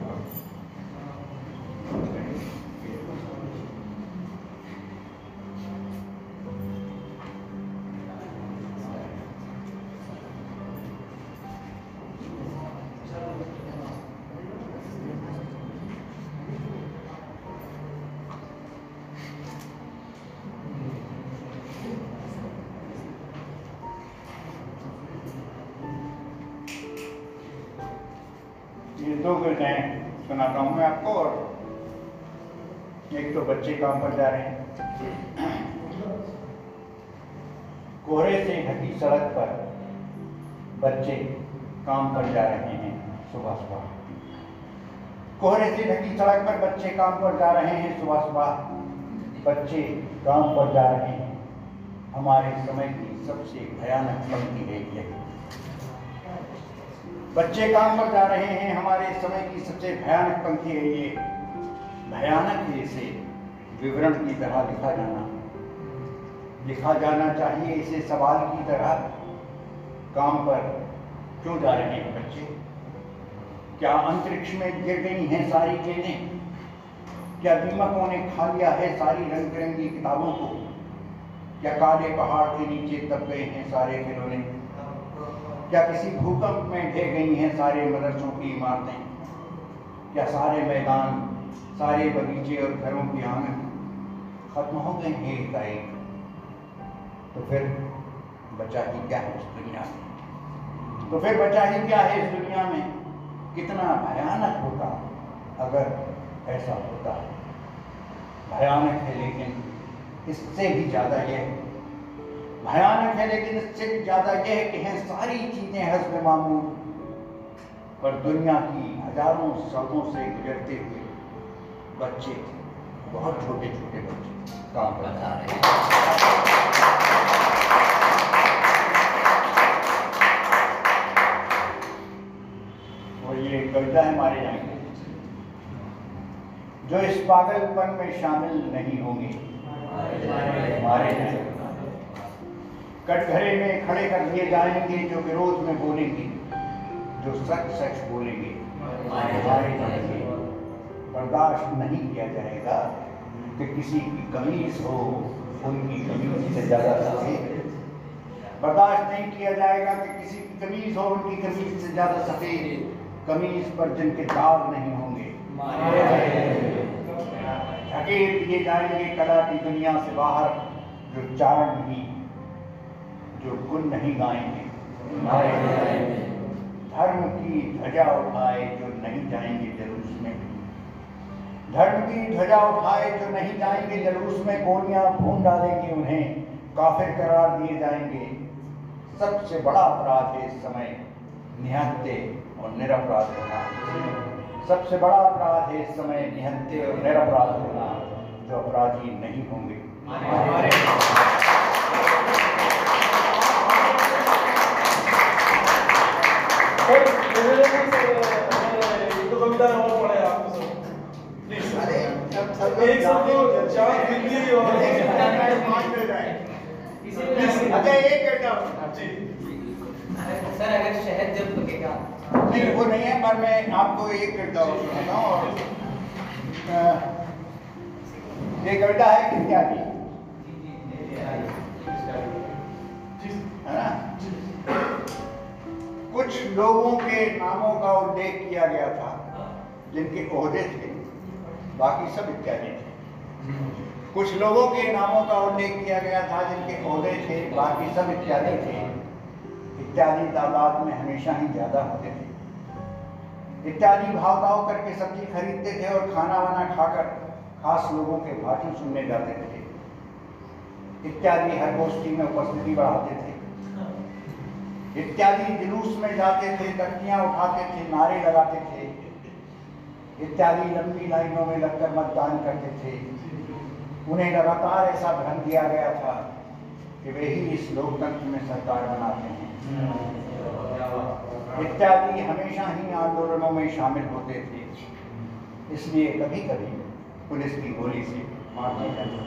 बच्चे काम पर जा रहे हैं। कोहरे से ढकी सड़क पर बच्चे काम पर जा रहे हैं सुबह सुबह। कोहरे से ढकी सड़क पर बच्चे काम पर जा रहे हैं सुबह सुबह। बच्चे काम पर जा रहे हैं। हमारे समय की सबसे भयानक पंक्ति है यह बच्चे काम पर जा रहे हैं, हमारे समय की सबसे भयानक पंक्ति है ये। भयानक इसे विवरण की तरह लिखा जाना। लिखा जाना चाहिए इसे सवाल की तरह काम पर क्यों जा रहे हैं बच्चे? क्या अंतरिक्ष में गिर गई हैं सारी गेंदें क्या दीमकों ने खा लिया है सारी रंग बिरंगी किताबों को? क्या काले पहाड़ के नीचे दब गए हैं सारे खिलौने? क्या किसी भूकंप में ढह गई हैं सारे मदरसों की इमारतें? क्या सारे मैदान, सारे बगीचे और घरों के आँगन खत्म हो गए हैं एकाएक तो फिर बचा ही क्या है इस दुनिया में? तो फिर बचा ही क्या है इस दुनिया में? कितना भयानक होता अगर ऐसा होता भयानक है लेकिन इससे भी ज़्यादा यह भयानक है लेकिन इससे भी ज़्यादा यह है कि हैं सारी चीज़ें हस्ब मामूल पर दुनिया की हज़ारों सड़कों से गुजरते हुए बच्चे, बहुत छोटे छोटे बच्चे। काम जा रहे हैं और ये कविता है मारे जाएँगे जो इस पागलपन में शामिल नहीं होंगे, मारे जाएँगे। कटघरे में खड़े कर दिए जाएँगे, जो विरोध में बोलेंगे, जो सच सच बोलेंगे बर्दाश्त नहीं किया जाएगा। कि किसी की कमीज हो उनकी कमीज से ज़्यादा सफ़ेद बर्दाश्त नहीं किया जाएगा कि किसी की कमीज हो उनकी कमीज से ज़्यादा सफ़ेद कमीज पर जिनके दाग नहीं होंगे। धकेल दिए जाएँगे कला की दुनिया से बाहर जो चारण नहीं जो गुण नहीं गाएँगे। धर्म की ध्वजा उठाए जो नहीं जाएँगे में धर्म की ध्वजा उठाए जो नहीं जाएँगे जलूस में गोलियाँ भून डालेंगे उन्हें, काफिर करार दिए जाएँगे। सबसे बड़ा अपराध है इस समय निहत्ते और निरपराध होना। सबसे बड़ा अपराध है इस समय निहत्ते और निरपराध होना, जो अपराधी नहीं होंगे। सर निवेदन में सर हमारे एक दो कविता और पढ़े आपको सर प्लीज़ अरे सब सब एक सब तो चार और अच्छा एक जी। सर अगर शहद जब पकेगा। नहीं वो नहीं है पर मैं आपको एक कविता और सुनाता हूँ और ये कविता है है ना? कुछ लोगों के नामों का उल्लेख किया गया था जिनके ओहदे थे। बाकी सब इत्यादि थे। कुछ लोगों के नामों का उल्लेख किया गया था जिनके पौधे थे बाकी सब इत्यादि थे। इत्यादि तादाद में हमेशा ही ज़्यादा होते थे। इत्यादि भाव भाव करके सब्ज़ी खरीदते थे और खाना वाना खाकर खास लोगों के भाषण सुनने जाते थे। इत्यादि हर गोष्ठी में उपस्थिति बढ़ाते थे। इत्यादि जुलूस में जाते थे तख्तियाँ उठाते थे नारे लगाते थे। इत्यादि लंबी लाइनों में लगकर मतदान करते थे। उन्हें लगातार ऐसा भ्रम दिया गया था कि वे ही इस लोकतंत्र में सरकार बनाते हैं। इत्यादि हमेशा ही आंदोलनों में शामिल होते थे। इसलिए कभी कभी पुलिस की गोली से मार जाते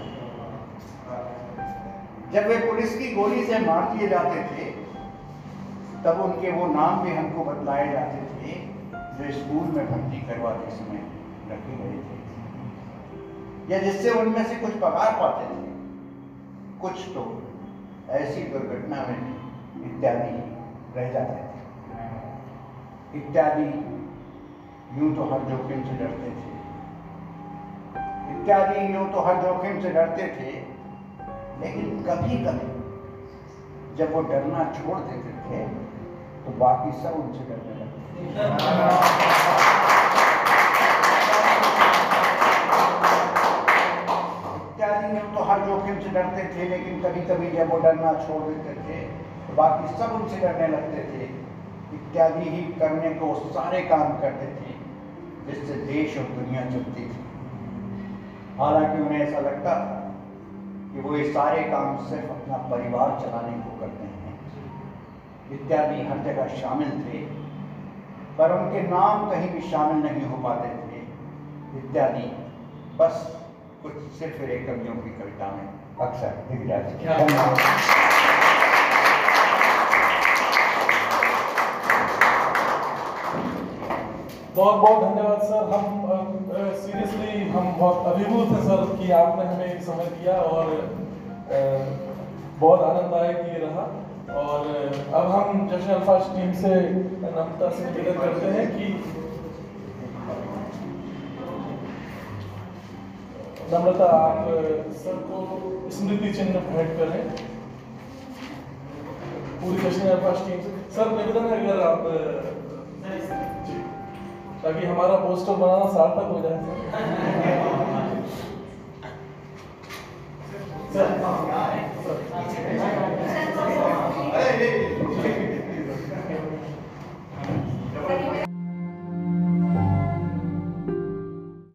जब वे पुलिस की गोली से मार दिए जाते थे, तब उनके वो नाम भी हमको बतलाए जाते थे जो स्कूल में भर्ती करवाते समय रखे गए थे। या जिससे उनमें से कुछ पगार पाते थे। कुछ तो ऐसी दुर्घटना में इत्यादि रह जाते थे। इत्यादि यूँ तो हर जोखिम से डरते थे। इत्यादि यूँ तो हर जोखिम से डरते थे, लेकिन कभी कभी जब वो डरना छोड़ देते थे तो बाकी सब उनसे डरने लगते इत्यादि तो हर जोखिम से डरते थे, लेकिन कभी कभी जब वो डरना छोड़ देते थे तो बाकी सब उनसे डरने लगते थे। इत्यादि ही करने को सारे काम करते थे, जिससे देश और दुनिया चलती थी। हालाँकि उन्हें ऐसा लगता कि वो ये सारे काम सिर्फ़ अपना परिवार चलाने को करते हैं। इत्यादि हर जगह शामिल थे। पर उनके नाम कहीं भी शामिल नहीं हो पाते थे इत्यादि। बस कुछ सिर्फ़ एक कवियों की कविता में अक्सर दिख जाती बहुत बहुत धन्यवाद सर। हम सीरियसली हम बहुत अभिभूत हैं सर कि आपने हमें समय दिया और अ, बहुत आनंददायक ये रहा। और अब हम जश्न अल्फाज टीम से नम्रता से निवेदन करते हैं कि नम्रता, आप सर को स्मृति चिन्ह भेंट करें पूरी जश्न अल्फाज टीम से सर, निवेदन है अगर आप ताकि हमारा पोस्टर बनाना सार्थक हो जाए। सर